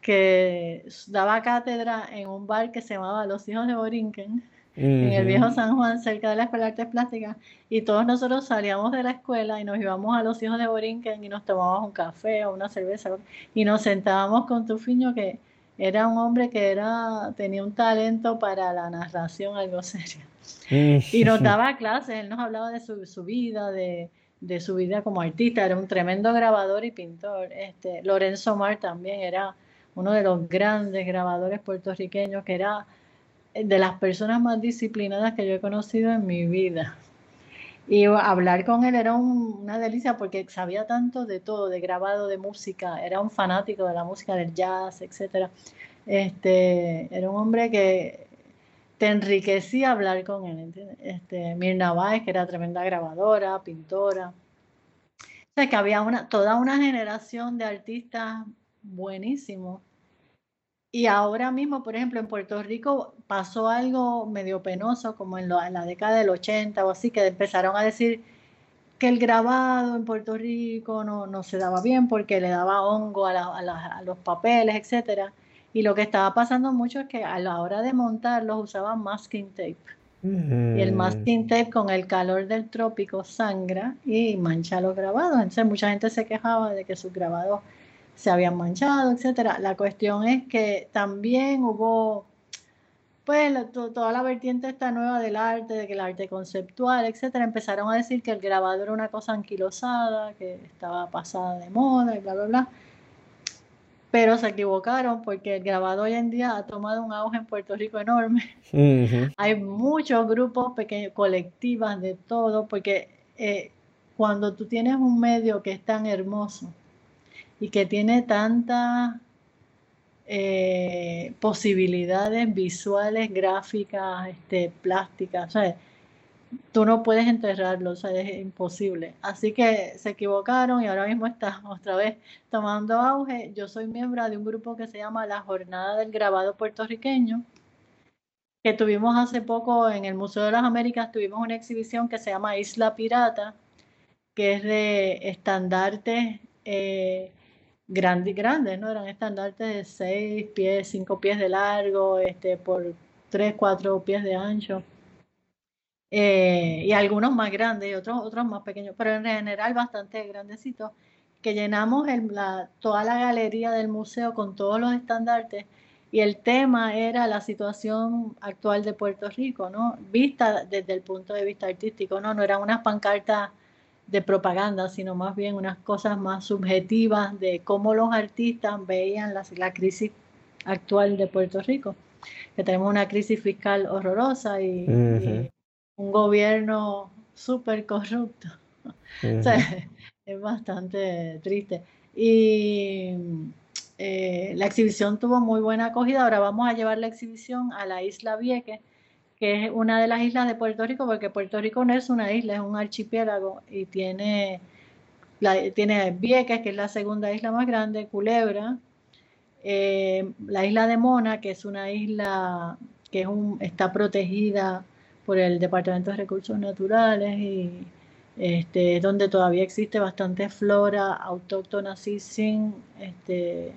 que daba cátedra en un bar que se llamaba Los Hijos de Borinquen, en el viejo San Juan, cerca de la Escuela de Artes Plásticas, y todos nosotros salíamos de la escuela y nos íbamos a Los Hijos de Borinquen y nos tomábamos un café o una cerveza, y nos sentábamos con Tufiño, que era un hombre que era, tenía un talento para la narración algo serio. Y nos daba clases, él nos hablaba de su, su vida, de de su vida como artista, era un tremendo grabador y pintor. Este, Lorenzo Mar también era uno de los grandes grabadores puertorriqueños, que era de las personas más disciplinadas que yo he conocido en mi vida. Y hablar con él era una delicia porque sabía tanto de todo, de grabado, de música, era un fanático de la música, del jazz, etc. Este, era un hombre que te enriquecía hablar con él. Este, Mirna Báez, que era tremenda grabadora, pintora. O sea, que había una, toda una generación de artistas buenísimos. Y ahora mismo, por ejemplo, en Puerto Rico pasó algo medio penoso, como en, la década del 80 o así, que empezaron a decir que el grabado en Puerto Rico no, no se daba bien porque le daba hongo a, a los papeles, etcétera. Y lo que estaba pasando mucho es que a la hora de montarlos usaban masking tape. Y el masking tape con el calor del trópico sangra y mancha los grabados. Entonces mucha gente se quejaba de que sus grabados se habían manchado, etcétera. La cuestión es que también hubo pues toda la vertiente esta nueva del arte, de que el arte conceptual, etcétera, empezaron a decir que el grabado era una cosa anquilosada, que estaba pasada de moda y bla, bla, bla. Pero se equivocaron porque el grabado hoy en día ha tomado un auge en Puerto Rico enorme. (laughs) Hay muchos grupos pequeños, colectivas de todo, porque eh, cuando tú tienes un medio que es tan hermoso y que tiene tanta eh, posibilidades visuales, gráficas, este, plásticas. Tú no puedes enterrarlo, o sea, es imposible. Así que se equivocaron y ahora mismo está (laughs) otra vez tomando auge. Yo soy miembro de un grupo que se llama La Jornada del Grabado Puertorriqueño, que tuvimos hace poco en el Museo de las Américas, tuvimos una exhibición que se llama Isla Pirata, que es de estandartes. Eh, grandes, grandes, ¿no? Eran estandartes de 6 pies, 5 pies de largo, este, por 3, 4 pies de ancho. Eh, y algunos más grandes y otros, otros más pequeños, pero en general bastante grandecitos, que llenamos toda la galería del museo con todos los estandartes y el tema era la situación actual de Puerto Rico, ¿no? Vista desde el punto de vista artístico, ¿no? No eran unas pancartas de propaganda, sino más bien unas cosas más subjetivas de cómo los artistas veían la, la crisis actual de Puerto Rico, que tenemos una crisis fiscal horrorosa y, un gobierno súper corrupto. (laughs) es bastante triste. Y eh, la exhibición tuvo muy buena acogida. Ahora vamos a llevar la exhibición a la isla Vieques que es una de las islas de Puerto Rico, porque Puerto Rico no es una isla, es un archipiélago y tiene, tiene Vieques, que es la segunda isla más grande, Culebra, eh, la isla de Mona, que es una isla que es un, está protegida por el Departamento de Recursos Naturales y este, donde todavía existe bastante flora autóctona así sin este,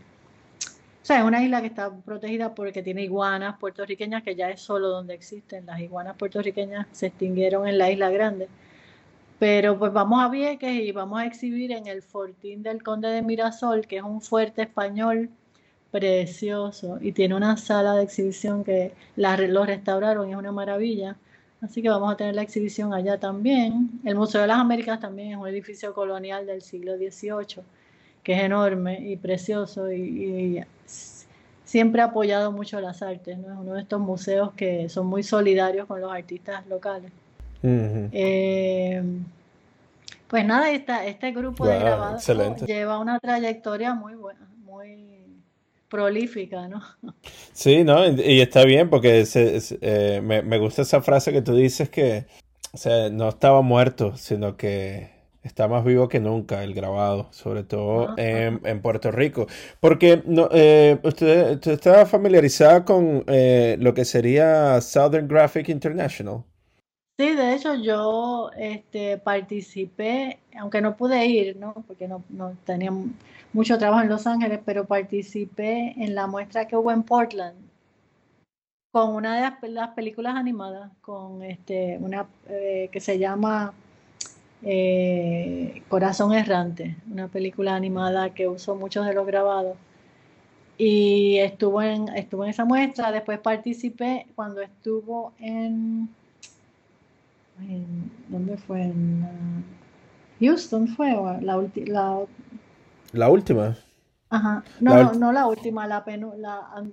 sea, es una isla que está protegida porque tiene iguanas puertorriqueñas, que ya es solo donde existen. Las iguanas puertorriqueñas se extinguieron en la isla grande. Pero pues vamos a Vieques y vamos a exhibir en el Fortín del Conde de Mirasol, que es un fuerte español precioso y tiene una sala de exhibición que la, lo restauraron y es una maravilla. Así que vamos a tener la exhibición allá también. El Museo de las Américas también es un edificio colonial del siglo XVIII que es enorme y precioso y, siempre ha apoyado mucho las artes, ¿no? Es uno de estos museos que son muy solidarios con los artistas locales. Eh, pues nada, esta, este grupo de grabados lleva una trayectoria muy buena, muy prolífica, ¿no? Sí, ¿no? Y está bien porque eh, me, me, gusta esa frase que tú dices que o sea, no estaba muerto, sino que está más vivo que nunca el grabado, sobre todo en, Puerto Rico. Porque no, eh, usted, está familiarizada con eh, lo que sería Southern Graphic International. Sí, de hecho yo este, participé, aunque no pude ir, ¿no? porque no, no tenía mucho trabajo en Los Ángeles, pero participé en la muestra que hubo en Portland con una de las, películas animadas, con este, una eh, que se llama eh, Corazón Errante, una película animada que usó muchos de los grabados. Y estuvo en, estuvo en esa muestra, después participé cuando estuvo en... ¿Dónde fue? En uh, Houston fue la, la, la última. Ajá. No, no, la última, la, la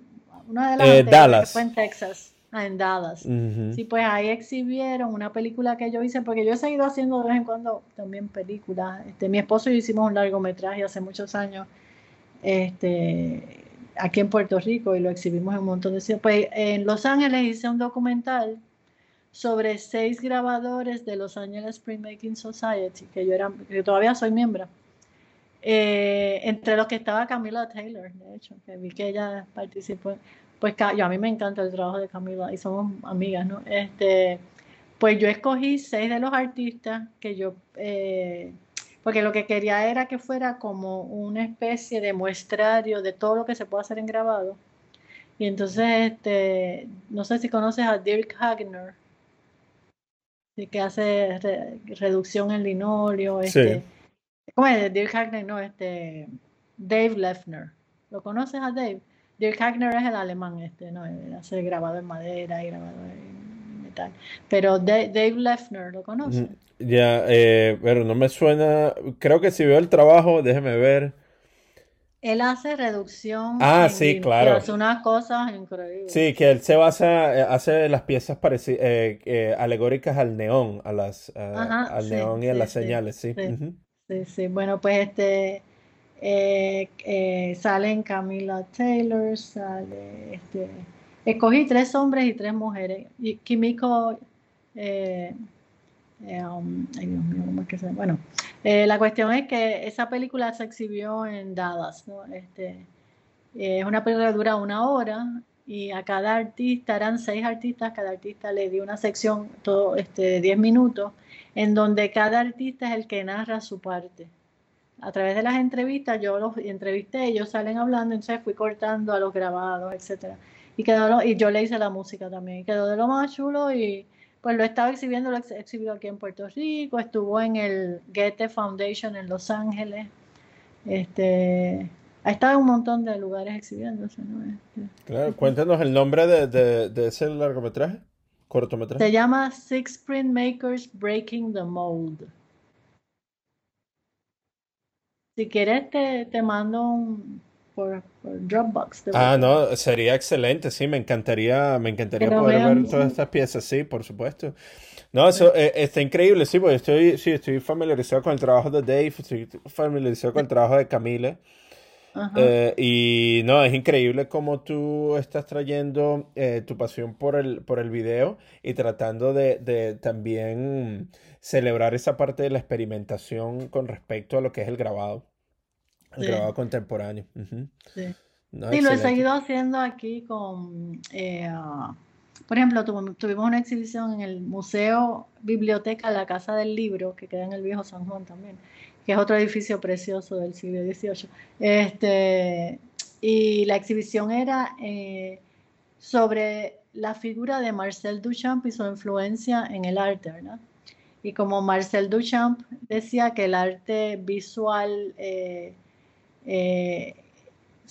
una de las eh, Dallas. fue en Texas. Ah, en Dallas. Sí, pues ahí exhibieron una película que yo hice, porque yo he seguido haciendo de vez en cuando también películas. Este, mi esposo y yo hicimos un largometraje hace muchos años este, aquí en Puerto Rico y lo exhibimos en un montón de sitios. Pues en Los Ángeles hice un documental sobre seis grabadores de Los Ángeles Printmaking Society, que yo era, que todavía soy miembro. Eh, entre los que estaba Camila Taylor, de hecho, que vi que ella participó pues yo, a mí me encanta el trabajo de Camila y somos amigas, ¿no? Este, pues yo escogí seis de los artistas que yo, eh, porque lo que quería era que fuera como una especie de muestrario de todo lo que se puede hacer en grabado. Y entonces, este, no sé si conoces a Dirk Hagner. que hace reducción en linoleo. Este, ¿Cómo es? Dirk Hackner, no, este, Dave Leffner. ¿Lo conoces a Dave? Dirk Hackner es el alemán, este, ¿no? Hace grabado en madera y grabado en metal. Pero Dave, Leffner, ¿lo conoces? Ya, eh, pero no me suena. Creo que si veo el trabajo, déjeme ver. Él hace reducción. Ah, sí, claro. Hace unas cosas increíbles. Sí, que él se basa, eh, hace las piezas eh, eh, alegóricas al neón, a las, al neón y a las señales, sí. Sí, sí. Bueno, pues este salen Camila Taylor, sale este. Escogí tres hombres y tres mujeres. Y Kimiko eh, um, ay Dios mío, ¿cómo es que se Bueno, eh, la cuestión es que esa película se exhibió en Dallas, ¿no? Este, eh, es una película que dura una hora y a cada artista, eran seis artistas, cada artista le dio una sección, todo, este, 10 minutos, en donde cada artista es el que narra su parte. A través de las entrevistas, yo los entrevisté, ellos salen hablando, entonces fui cortando a los grabados, etcétera. Y quedó, y yo le hice la música también, quedó de lo más chulo y pues lo estaba exhibiendo, lo exhibido aquí en Puerto Rico, estuvo en el Goethe Foundation en Los Ángeles, este, ha estado en un montón de lugares exhibiéndose, ¿no? Este, claro, cuéntanos el nombre de, de, ese largometraje, cortometraje. Se llama Six Printmakers Breaking the Mold. Si quieres te, te mando un, por, Dropbox. Ah, no, sería excelente, sí, me encantaría, me encantaría poder ver todas estas piezas, sí, por supuesto. No, eso eh, está increíble, sí, porque estoy, sí, estoy familiarizado con el trabajo de Dave, estoy familiarizado con el trabajo de Camille. Eh, y no, es increíble cómo tú estás trayendo eh, tu pasión por el, por el video y tratando de, de, también celebrar esa parte de la experimentación con respecto a lo que es el grabado. El grabado contemporáneo. Sí. sí, lo he seguido haciendo aquí con, eh, por ejemplo, tuvimos una exhibición en el Museo Biblioteca La Casa del Libro, que queda en el Viejo San Juan también, que es otro edificio precioso del siglo XVIII. Este, y la exhibición era eh, sobre la figura de Marcel Duchamp y su influencia en el arte, ¿verdad? Y como Marcel Duchamp decía que el arte visual eh, eh,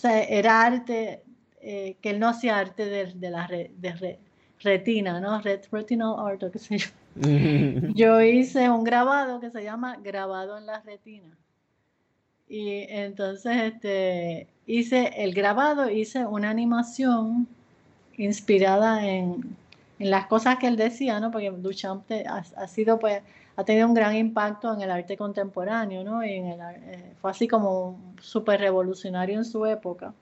era arte, que él no hacía arte de, la de retina, ¿no? retinal art o qué sé. (laughs) yo hice un grabado que se llama Grabado en la retina. Y entonces este, hice el grabado, hice una animación inspirada en, en las cosas que él decía, ¿no? Porque Duchamp ha, sido pues ha tenido un gran impacto en el arte contemporáneo, ¿no? Y en el, eh, fue así como súper revolucionario en su época.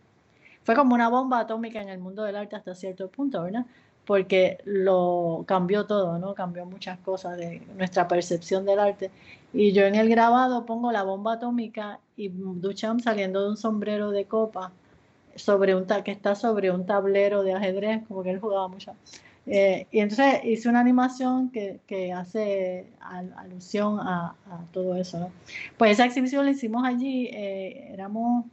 Fue como una bomba atómica en el mundo del arte hasta cierto punto, ¿verdad? Porque lo cambió todo, ¿no? Cambió muchas cosas de nuestra percepción del arte. Y yo en el grabado pongo la bomba atómica y Duchamp saliendo de un sombrero de copa sobre un que está sobre un tablero de ajedrez, como que él jugaba mucho. Eh, y entonces hice una animación que, que hace alusión a, todo eso. Pues esa exhibición la hicimos allí, eh, éramos,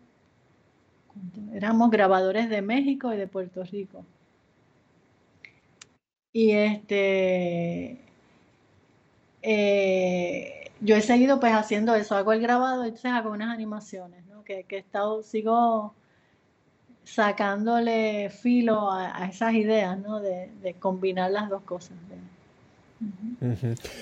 éramos grabadores de México y de Puerto Rico. Y este, eh, yo he seguido pues haciendo eso, hago el grabado, y entonces hago unas animaciones, ¿no? que, que he estado, sigo sacándole filo a, esas ideas, ¿no? De, combinar las dos cosas.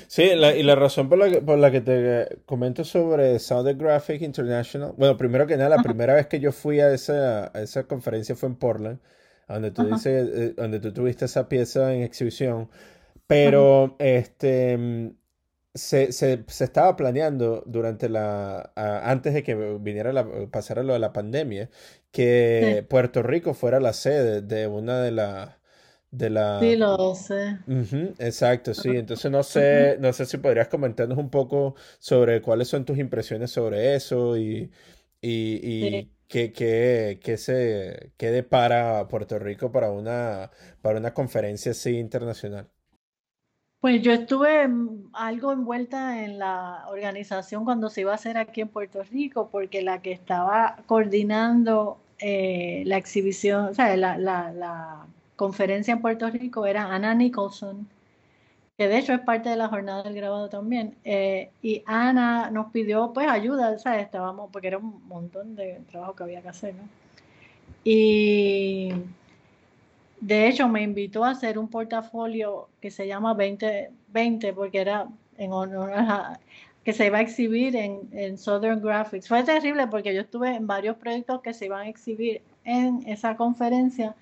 Sí, y la razón por la, que, por la que te comento sobre Southern Graphic International, bueno, primero que nada, la primera vez que yo fui a esa, esa conferencia fue en Portland, donde tú, dices, eh, donde tú tuviste esa pieza en exhibición, pero este se, se, se, estaba planeando durante la antes de que viniera la, pasara lo de la pandemia que Puerto Rico fuera la sede de una de las de la sí lo sé. Exacto sí. Entonces no sé no sé si podrías comentarnos un poco sobre cuáles son tus impresiones sobre eso y y, y qué, qué, qué se qué depara Puerto Rico para una para una conferencia así internacional pues yo estuve algo envuelta en la organización cuando se iba a hacer aquí en Puerto Rico, porque la que estaba coordinando eh, la exhibición, o sea, la, la, conferencia en Puerto Rico era Anna Nicholson, que de hecho es parte de la jornada del grabado también. Eh, y Ana nos pidió pues ayuda, ¿sabes? Estábamos, porque era un montón de trabajo que había que hacer, ¿no? Y de hecho me invitó a hacer un portafolio que se llama 2020, porque era en honor a que se iba a exhibir en, en Southern Graphics. Fue terrible porque yo estuve en varios proyectos que se iban a exhibir en esa conferencia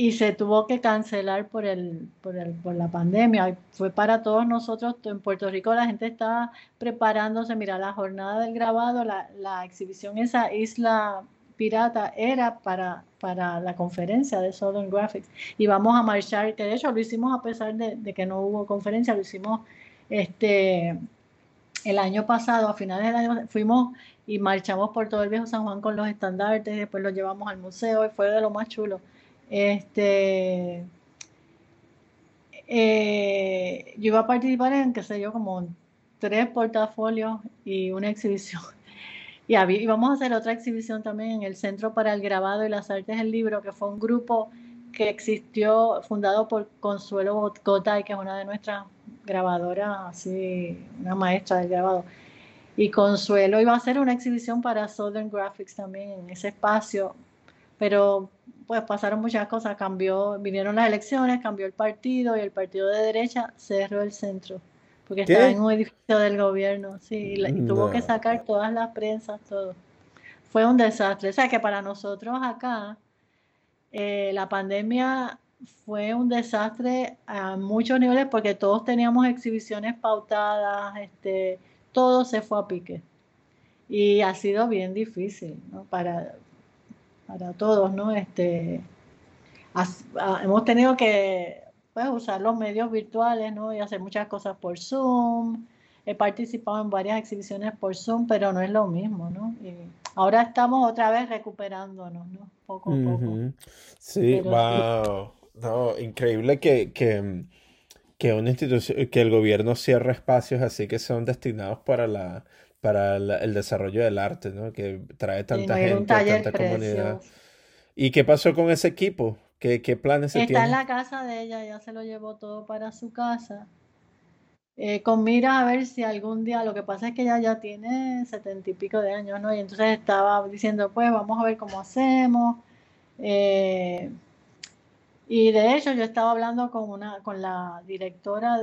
y se tuvo que cancelar por, el, por, el, por la pandemia. Fue para todos nosotros en Puerto Rico, la gente estaba preparándose, mira, la jornada del grabado, la, la exhibición esa isla pirata era para, para la conferencia de Southern Graphics y vamos a marchar, que de hecho lo hicimos a pesar de, de que no hubo conferencia, lo hicimos este el año pasado, a finales del año, fuimos y marchamos por todo el viejo San Juan con los estandartes, después los llevamos al museo y fue de lo más chulo. Este, eh, yo iba a participar en, qué sé yo, como tres portafolios y una exhibición. (laughs) Y, vamos a hacer otra exhibición también en el Centro para el Grabado y las Artes del Libro, que fue un grupo que existió, fundado por Consuelo Gotay, que es una de nuestras grabadoras, así, una maestra del grabado. Y Consuelo iba a hacer una exhibición para Southern Graphics también en ese espacio, pero pues pasaron muchas cosas, cambió, vinieron las elecciones, cambió el partido y el partido de derecha cerró el centro, porque estaba en un edificio del gobierno, sí, y, tuvo que sacar todas las prensas, todo. Fue un desastre, o sea que para nosotros acá, eh, la pandemia fue un desastre a muchos niveles porque todos teníamos exhibiciones pautadas, este, todo se fue a pique. Y ha sido bien difícil ¿no? para, para todos, ¿no? Este, hemos tenido que pues, usar los medios virtuales, ¿no? Y hacer muchas cosas por Zoom. He participado en varias exhibiciones por Zoom, pero no es lo mismo, ¿no? Y ahora estamos otra vez recuperándonos, ¿no? Poco a poco. Sí, wow. No, increíble que, que, que, una institución, que el gobierno cierre espacios así que son destinados para la para el desarrollo del arte, ¿no? Que trae tanta gente, tanta comunidad. ¿Y qué pasó con ese equipo? ¿Qué, qué planes se Está en la casa de ella, ya se lo llevó todo para su casa. Eh, con mira a ver si algún día, lo que pasa es que ella ya tiene setenta y pico de años, ¿no? Y entonces estaba diciendo, pues vamos a ver cómo hacemos. Eh, y de hecho yo estaba hablando con, una, con la directora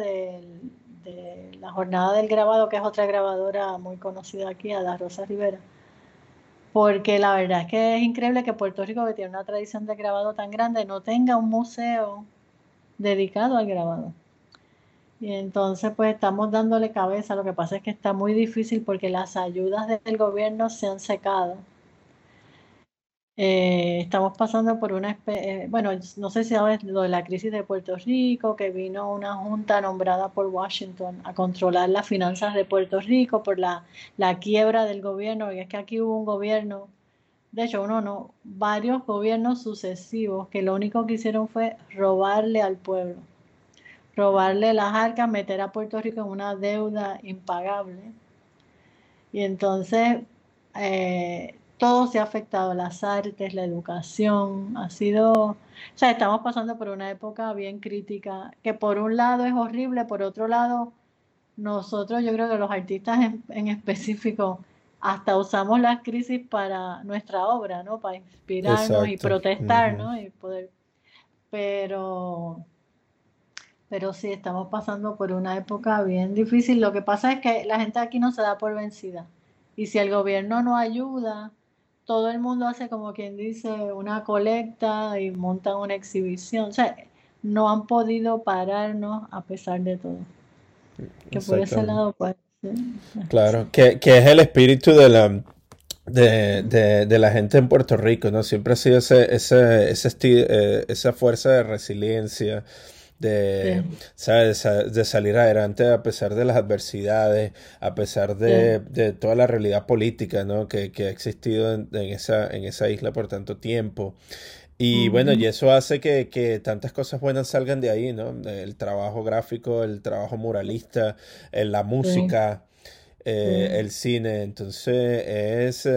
de la jornada del grabado, que es otra grabadora muy conocida aquí, Ada Rosa Rivera, porque la verdad es que es increíble que Puerto Rico, que tiene una tradición de grabado tan grande, no tenga un museo dedicado al grabado. Y entonces pues estamos dándole cabeza, lo que pasa es que está muy difícil porque las ayudas del gobierno se han secado eh, estamos pasando por una, eh, bueno, no sé si sabes lo de la crisis de Puerto Rico, que vino una junta nombrada por Washington a controlar las finanzas de Puerto Rico por la, la quiebra del gobierno, y es que aquí hubo un gobierno, de hecho uno no, varios gobiernos sucesivos que lo único que hicieron fue robarle al pueblo, robarle las arcas, meter a Puerto Rico en una deuda impagable. Y entonces eh, todo se ha afectado, las artes, la educación, ha sido, o sea, estamos pasando por una época bien crítica, que por un lado es horrible, por otro lado, nosotros, yo creo que los artistas en, específico, hasta usamos las crisis para nuestra obra, ¿no? Para inspirarnos y protestar, ¿no? Y poder, pero, pero sí, estamos pasando por una época bien difícil. Lo que pasa es que la gente aquí no se da por vencida. Y si el gobierno no ayuda, todo el mundo hace como quien dice una colecta y montan una exhibición. O sea, no han podido pararnos a pesar de todo. Que por ese lado, pues. Claro, que, es el espíritu de la, de, la gente en Puerto Rico, ¿no? Siempre ha sido ese, ese, ese eh, esa fuerza de resiliencia, de, de salir adelante a pesar de las adversidades, a pesar de, toda la realidad política ¿no? que, ha existido en, esa, en esa isla por tanto tiempo. Y bueno, y eso hace que, tantas cosas buenas salgan de ahí, ¿no? El trabajo gráfico, el trabajo muralista, la música, eh, el cine. Entonces es...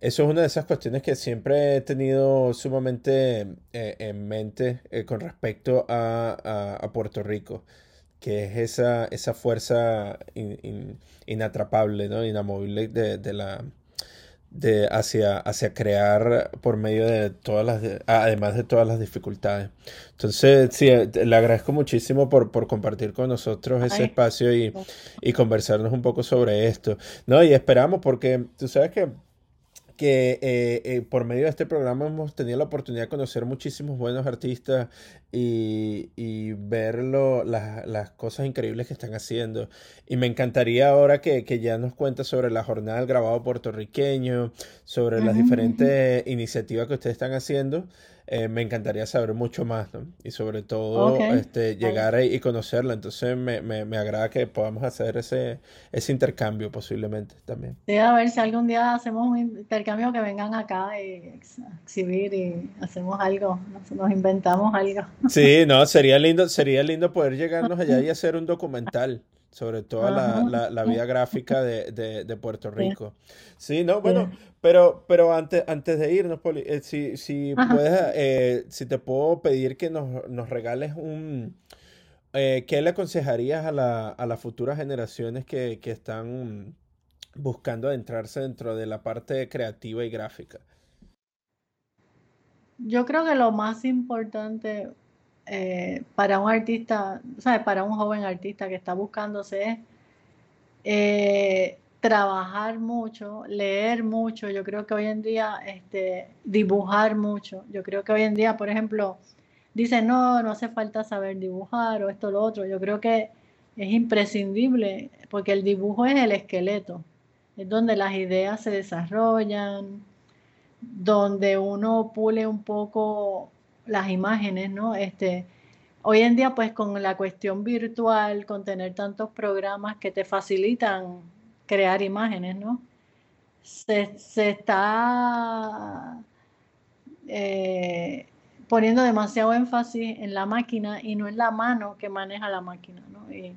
Eso es una de esas cuestiones que siempre he tenido sumamente eh, en mente eh, con respecto a, Puerto Rico, que es esa, esa fuerza inatrapable, ¿no? inamovible de, la, de hacia, hacia crear por medio de todas las, además de todas las dificultades. Entonces, sí, eh, le agradezco muchísimo por, por compartir con nosotros ese espacio y, y, conversarnos un poco sobre esto. No, y esperamos porque tú sabes que que eh, eh, por medio de este programa hemos tenido la oportunidad de conocer muchísimos buenos artistas y, y ver las, cosas increíbles que están haciendo. Y me encantaría ahora que, ya nos cuentes sobre la jornada del grabado puertorriqueño, sobre las diferentes iniciativas que ustedes están haciendo. Eh, me encantaría saber mucho más, ¿no? Y sobre todo este, llegar y conocerla. Entonces me, me, me, agrada que podamos hacer ese, ese intercambio posiblemente también. Sí, a ver si algún día hacemos un intercambio que vengan acá y exhibir y hacemos algo, nos, inventamos algo. Sí, no, sería lindo, (laughs) sería lindo poder llegarnos allá y hacer un documental sobre toda la, la, vida gráfica de, de, Puerto Rico. Sí, no, bueno, pero, pero antes, antes de irnos, Poli, eh, si, si puedes, eh, si te puedo pedir que nos, nos regales un... Eh, ¿Qué le aconsejarías a, la, a las futuras generaciones que, que están buscando adentrarse dentro de la parte creativa y gráfica? Yo creo que lo más importante eh, para un artista, ¿sabes? Para un joven artista que está buscándose eh, trabajar mucho, leer mucho. Yo creo que hoy en día, este, dibujar mucho. Yo creo que hoy en día, por ejemplo, dicen, no, no hace falta saber dibujar o esto o lo otro. Yo creo que es imprescindible porque el dibujo es el esqueleto, es donde las ideas se desarrollan, donde uno pule un poco las imágenes, ¿no? Este, hoy en día, pues con la cuestión virtual, con tener tantos programas que te facilitan crear imágenes, ¿no? Se, está eh, poniendo demasiado énfasis en la máquina y no en la mano que maneja la máquina, ¿no? Y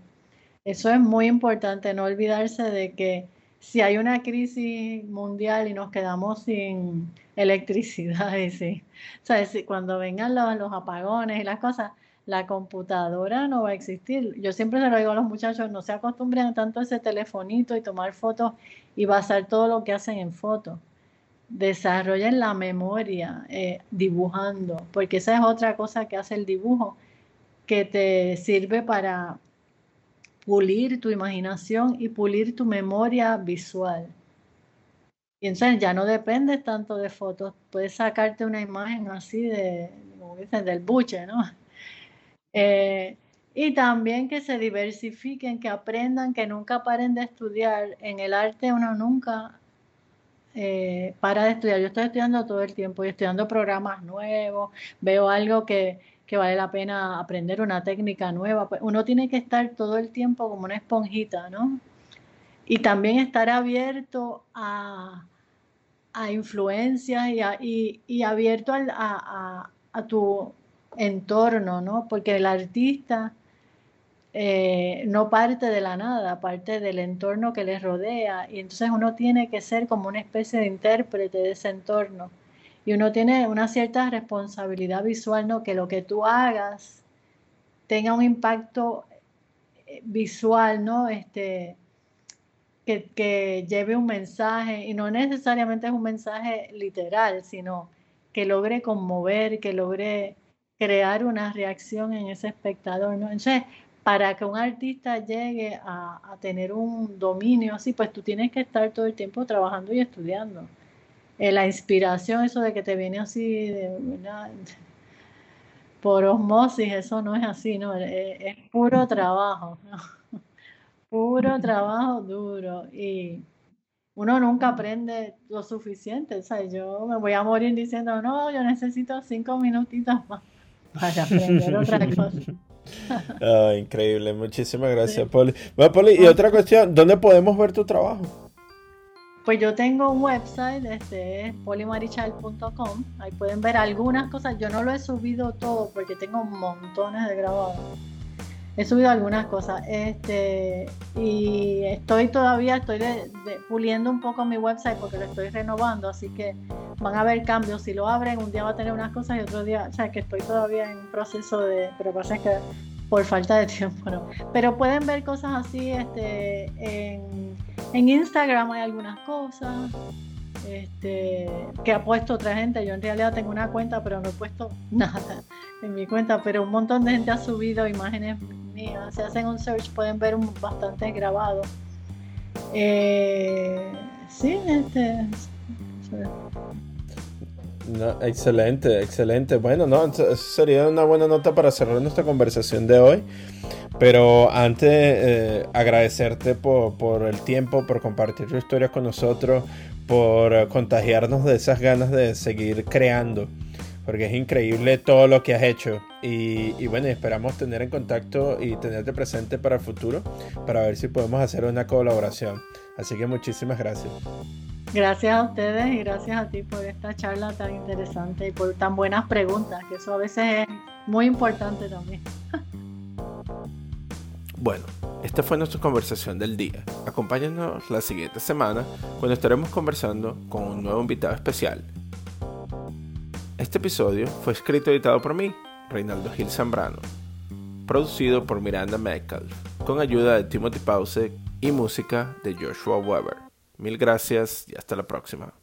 eso es muy importante, no olvidarse de que si hay una crisis mundial y nos quedamos sin electricidad, (laughs) sí, o cuando vengan los, apagones y las cosas, la computadora no va a existir. Yo siempre se lo digo a los muchachos, no se acostumbren tanto a ese telefonito y tomar fotos y basar todo lo que hacen en fotos. Desarrollen la memoria eh, dibujando, porque esa es otra cosa que hace el dibujo, que te sirve para pulir tu imaginación y pulir tu memoria visual. Y entonces ya no dependes tanto de fotos, puedes sacarte una imagen así de, como dicen, del buche, ¿no? Eh, y también que se diversifiquen, que aprendan, que nunca paren de estudiar. En el arte uno nunca eh, para de estudiar. Yo estoy estudiando todo el tiempo y estudiando programas nuevos, veo algo que, que vale la pena aprender una técnica nueva. Pues uno tiene que estar todo el tiempo como una esponjita, ¿no? Y también estar abierto a, a influencias y, y, abierto a, a, tu entorno, ¿no? Porque el artista eh, no parte de la nada, parte del entorno que le rodea y entonces uno tiene que ser como una especie de intérprete de ese entorno y uno tiene una cierta responsabilidad visual, ¿no? Que lo que tú hagas tenga un impacto eh, visual, ¿no? Este, que, que, lleve un mensaje, y no necesariamente es un mensaje literal, sino que logre conmover, que logre crear una reacción en ese espectador, ¿no? Entonces, para que un artista llegue a, a tener un dominio así, pues tú tienes que estar todo el tiempo trabajando y estudiando. Eh, la inspiración, eso de que te viene así de, por osmosis, eso no es así, ¿no? Es, puro trabajo, (laughs) puro trabajo duro y uno nunca aprende lo suficiente, o sea, yo me voy a morir diciendo, no, yo necesito cinco minutitos más para aprender otra (laughs) cosa. Ah, increíble, muchísimas gracias, Poli. Bueno, Poli, y otra cuestión, ¿dónde podemos ver tu trabajo? Pues yo tengo un website, este es polimarichal.com. Ahí pueden ver algunas cosas. Yo no lo he subido todo porque tengo montones de grabados. he subido algunas cosas. Este, y estoy todavía, estoy puliendo un poco mi website porque lo estoy renovando, así que van a haber cambios. Si lo abren, un día va a tener unas cosas y otro día, o sea, que estoy todavía en proceso de, pero pasa que por falta de (laughs) tiempo, ¿no? Pero pueden ver cosas así, este, en, en Instagram hay algunas cosas. Este, que ha puesto otra gente. Yo en realidad tengo una cuenta, pero no he puesto (laughs) nada en mi cuenta, pero un montón de gente ha subido imágenes mías. Si hacen un search pueden ver un, bastante grabado. Eh, sí, este. Excelente, excelente. Bueno, no, sería una buena nota para cerrar nuestra conversación de hoy. Pero antes, eh, agradecerte por, por, el tiempo, por compartir tu historia con nosotros, por contagiarnos de esas ganas de seguir creando porque es increíble todo lo que has hecho. Y, bueno, esperamos tener en contacto y tenerte presente para el futuro, para ver si podemos hacer una colaboración. Así que muchísimas gracias. Gracias a ustedes y gracias a ti por esta charla tan interesante y por tan buenas preguntas, que eso a veces es muy importante también. (laughs) Bueno, esta fue nuestra conversación del día. Acompáñanos la siguiente semana cuando estaremos conversando con un nuevo invitado especial este episodio fue escrito y editado por mí, Reinaldo Gil Zambrano, producido por Miranda Metcalf, con ayuda de Timothy Pause y música de Joshua Weber. Mil gracias y hasta la próxima.